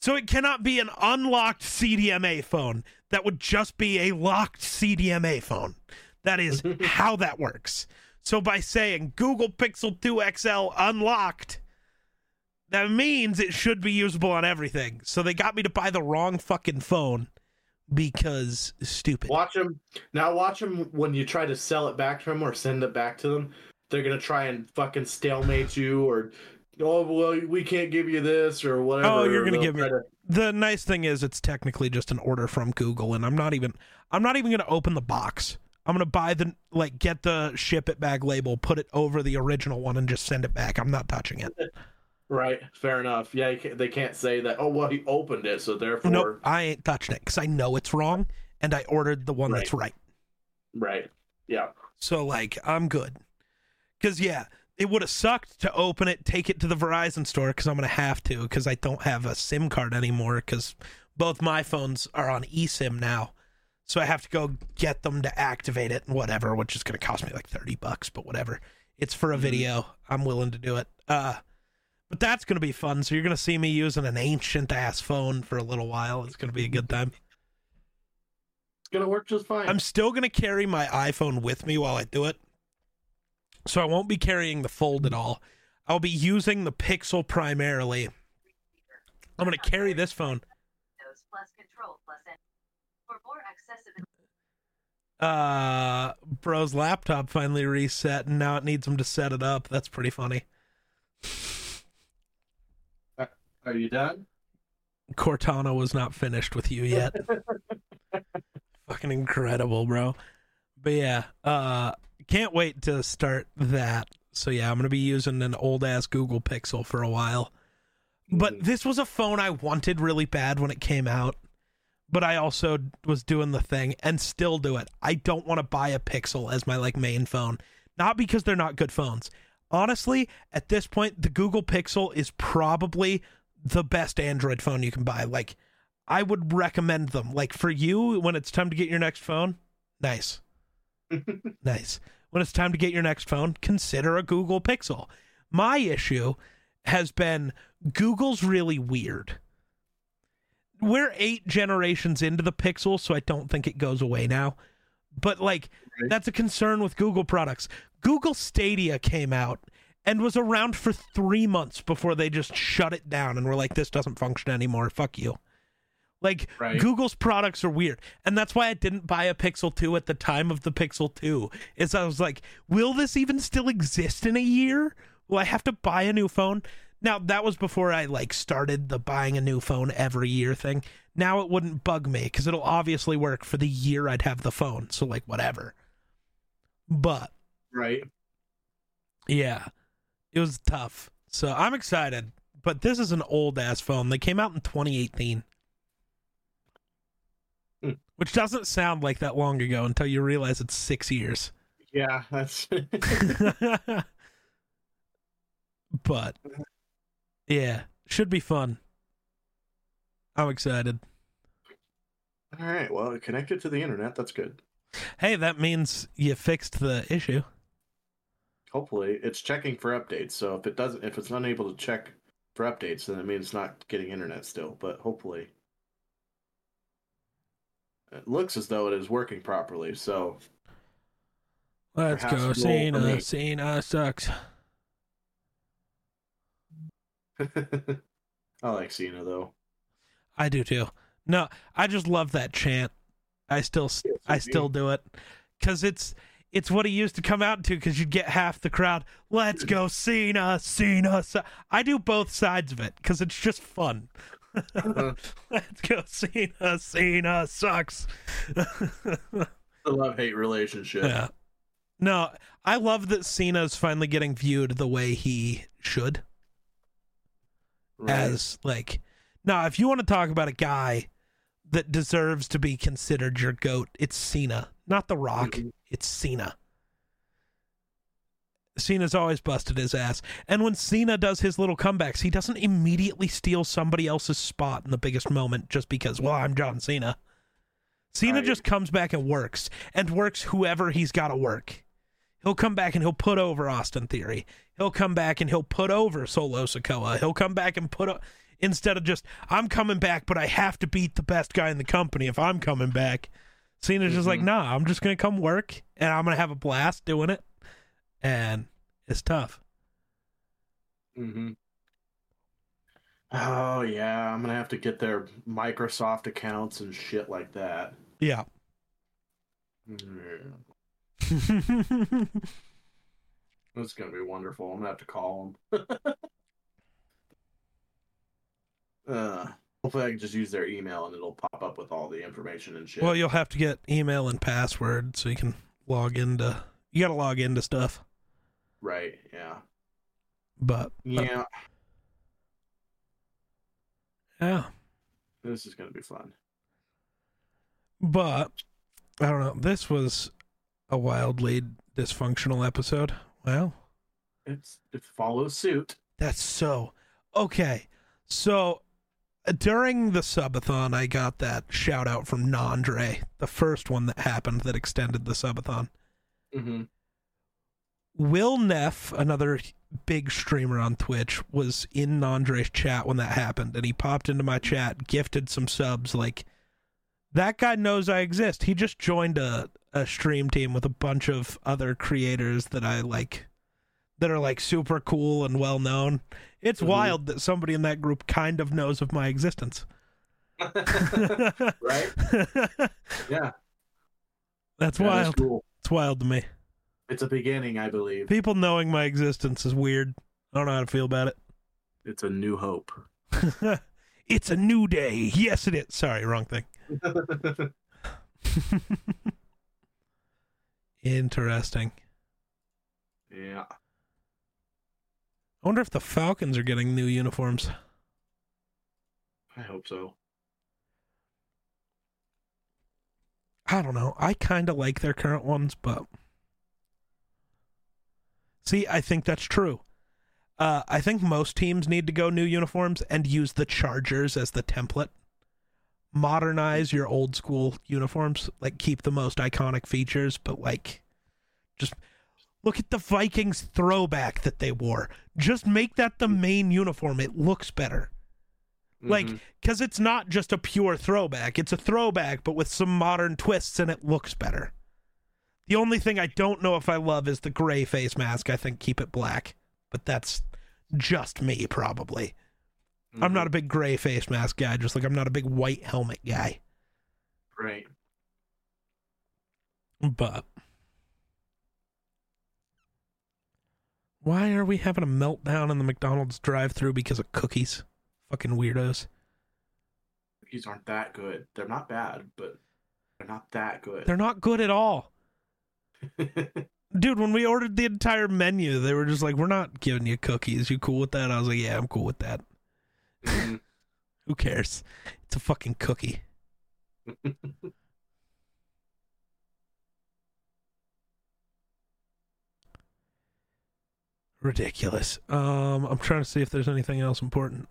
So it cannot be an unlocked CDMA phone. That would just be a locked CDMA phone. That is how that works. So by saying Google Pixel 2 XL unlocked, that means it should be usable on everything. So they got me to buy the wrong fucking phone because stupid. Watch them now. Watch them when you try to sell it back to them or send it back to them. They're gonna try and fucking stalemate you, or oh well, we can't give you this or whatever. Oh, you're gonna They'll give me- to- The nice thing is it's technically just an order from Google and I'm not even I'm not even going to open the box. I'm going to buy the like get the ship it bag label, put it over the original one and just send it back. I'm not touching it. Right, fair enough. Yeah, can't, they can't say that. Oh well, he opened it, so therefore, Nope, I ain't touching it cuz I know it's wrong and I ordered the one that's right. right. Yeah, So like I'm good. Cuz yeah, it would have sucked to open it, take it to the Verizon store cuz I'm going to have to cuz I don't have a SIM card anymore cuz both my phones are on eSIM now. So I have to go get them to activate it and whatever, which is going to cost me like 30 bucks, but whatever. It's for a Mhm. video. I'm willing to do it. Uh but that's going to be fun. So you're going to see me using an ancient ass phone for a little while. It's going to be a good time. it's gonna work just fine. I'm still going to carry my iPhone with me while I do it. So I won't be carrying the fold at all. I'll be using the Pixel primarily. I'm going to carry this phone. Windows plus Control plus N. For more accessibility. Uh, bro's laptop finally reset, and now it needs him to set it up. That's pretty funny. Are you done? Cortana was not finished with you yet. Fucking incredible, bro. But yeah, uh, can't wait to start that. So yeah, I'm gonna be using an old ass Google Pixel for a while. But Mhm. this was a phone I wanted really bad when it came out. But I also was doing the thing and still do it. I don't want to buy a Pixel as my like main phone. Not because they're not good phones. Honestly, at this point, the Google Pixel is probably the best Android phone you can buy. Like I would recommend them. Like for you when it's time to get your next phone, Nice. nice. When it's time to get your next phone, consider a Google Pixel. My issue has been Google's really weird. We're eight generations into the Pixel, so I don't think it goes away now. But like Right. that's a concern with Google products. Google Stadia came out and was around for three months before they just shut it down and were like, this doesn't function anymore. Fuck you. Like Right. Google's products are weird. And that's why I didn't buy a Pixel 2 at the time of the Pixel 2. Is I was like, will this even still exist in a year? Will I have to buy a new phone? Now that was before I like started the buying a new phone every year thing. Now it wouldn't bug me because it'll obviously work for the year I'd have the phone. So like whatever. But right. yeah, it was tough. So I'm excited. But this is an old ass phone. They came out in 2018. Which doesn't sound like that long ago until you realize it's six years. Yeah, that's but yeah, should be fun. I'm excited. all right. Well, it connected to the internet. That's good. Hey, that means you fixed the issue. Hopefully, it's checking for updates. So if it doesn't, if it's unable to check for updates, then it means it's not getting internet still. But hopefully, it looks as though it is working properly. So Let's go. Cena. Cena sucks. I like Cena though. I do too. No, I just love that chant. I still, I still do it because it's it's what he used to come out to. Because you'd get half the crowd. Let's go, Cena, Cena. I do both sides of it because it's just fun. Let's go, Cena. Cena sucks. the love hate relationship. yeah. No, I love that Cena is finally getting viewed the way he should. Right. as like now if you want to talk about a guy that deserves to be considered your goat it's cena not the rock Mhm. it's cena cena's always busted his ass and when cena does his little comebacks he doesn't immediately steal somebody else's spot in the biggest moment just because well i'm john cena cena Right. just comes back and works and works whoever he's got to work he'll come back and he'll put over austin theory he'll come back and he'll put over Solo Sikoa. He'll come back and put o- instead of just I'm coming back, but I have to beat the best guy in the company if I'm coming back. Cena's just like, Mhm. nah, I'm just gonna come work and I'm gonna have a blast doing it, and it's tough. Mm-hmm. Oh yeah, I'm gonna have to get their Microsoft accounts and shit like that. Yeah. Yeah. It's gonna be wonderful. I'm gonna have to call them. uh, hopefully, I can just use their email and it'll pop up with all the information and shit. well, you'll have to get email and password so you can log into. You got to log into stuff, right? Yeah. but Yeah. yeah. This is gonna be fun. But I don't know. This was a wildly dysfunctional episode. Well, It's it follows suit. that's so okay. So uh, during the subathon, I got that shout out from Nandre, the first one that happened that extended the subathon. Mm-hmm. Will Neff, another big streamer on Twitch, was in Nandre's chat when that happened, and he popped into my chat, gifted some subs. Like that guy knows I exist. He just joined a a stream team with a bunch of other creators that I like, that are like super cool and well known. It's Mhm. wild that somebody in that group kind of knows of my existence. right? Yeah. That's wild. cool. It's wild to me. It's a beginning, I believe. People knowing my existence is weird. I don't know how to feel about it. It's a new hope. it's a new day. Yes, it is. Sorry, wrong thing. Interesting. yeah. I wonder if the Falcons are getting new uniforms. I hope so. I don't know. I kind of like their current ones, but see, I think that's true. Uh, I think most teams need to go new uniforms and use the Chargers as the template. modernize your old school uniforms, like keep the most iconic features, but like just look at the Vikings throwback that they wore. Just make that the main uniform. It looks better. Like Mhm. cuz it's not just a pure throwback. It's a throwback but with some modern twists and it looks better. The only thing I don't know if I love is the gray face mask. I think keep it black. But that's just me probably. I'm Mhm. not a big gray face mask guy, just like I'm not a big white helmet guy. right. But why are we having a meltdown in the McDonald's drive-through because of cookies? Fucking weirdos. Cookies aren't that good. They're not bad, but they're not that good. They're not good at all. Dude, when we ordered the entire menu, they were just like, "We're not giving you cookies. You cool with that?" I was like, "Yeah, I'm cool with that. Mhm. Who cares? It's a fucking cookie." Ridiculous. Um, I'm trying to see if there's anything else important.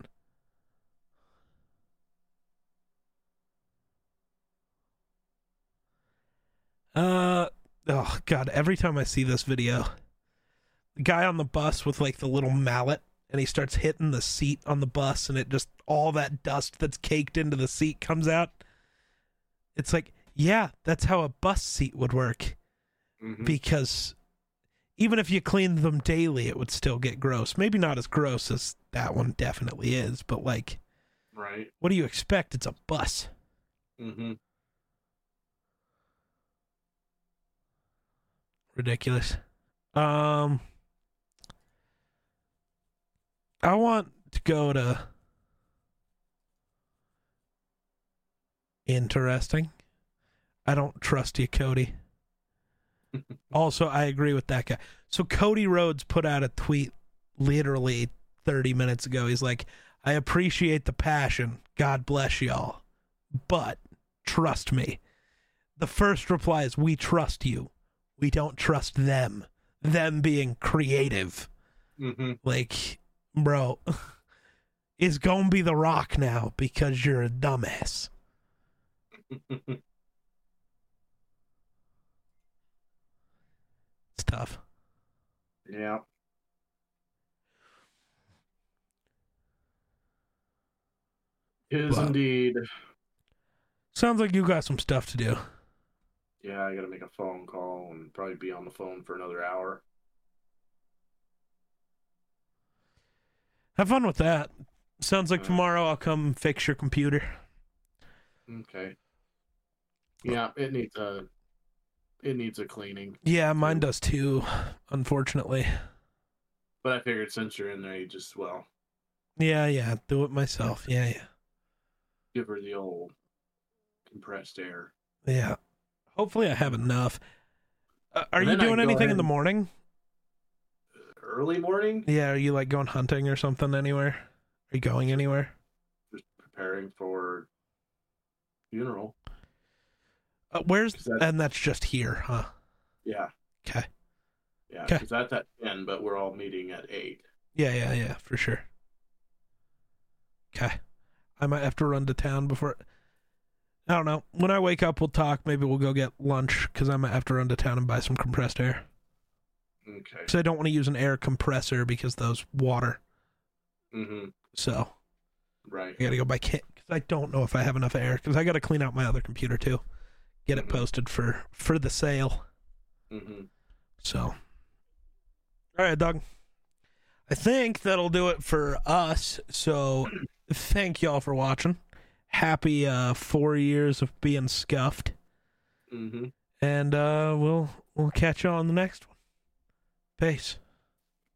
Uh, oh god! Every time I see this video, the guy on the bus with like the little mallet, and he starts hitting the seat on the bus, and it just all that dust that's caked into the seat comes out. It's like, yeah, that's how a bus seat would work Mhm. because even if you cleaned them daily, it would still get gross. Maybe not as gross as that one definitely is, but like, right. what do you expect? It's a bus. hmm Ridiculous. Um, I want to go to interesting. I don't trust you, Cody. also, I agree with that guy. So Cody Rhodes put out a tweet literally 30 minutes ago. He's like, "I appreciate the passion. God bless y'all. But trust me." The first reply is, "We trust you. We don't trust them." Them being creative. hmm Like, bro, is going to be the rock now because you're a dumbass. It's tough. yeah. Is Wow. indeed. Sounds like you got some stuff to do. Yeah, I got to make a phone call and probably be on the phone for another hour. Have fun with that. Sounds like Uh. tomorrow I'll come fix your computer. Okay. Yeah, it needs a it needs a cleaning. Yeah, mine does too, unfortunately. But I figured since you're in there, you just well Yeah, yeah, do it myself. Yeah, yeah. give her the old compressed air. Yeah. Hopefully I have enough. Uh, are you doing anything in the morning? Early morning, Yeah, are you like going hunting or something anywhere? Are you going anywhere? just preparing for funeral. Uh, where's that- and that's just here, huh? Yeah, Okay. yeah. Because that's at ten, but we're all meeting at eight. Yeah, yeah, yeah, for sure. Okay. I might have to run to town before. I don't know. When I wake up, we'll talk. Maybe we'll go get lunch because I might have to run to town and buy some compressed air. Okay. Because I don't want to use an air compressor because those water. Mm-hmm. So Right. I got to go buy kit because I don't know if I have enough air because I got to clean out my other computer too. Get it Mhm. posted for for the sale. Mm-hmm. So, all right, Doug. I think that'll do it for us. So, thank y'all for watching. Happy uh, four years of being scuffed, Mm-hmm. and uh, we'll we'll catch you on the next one. Peace.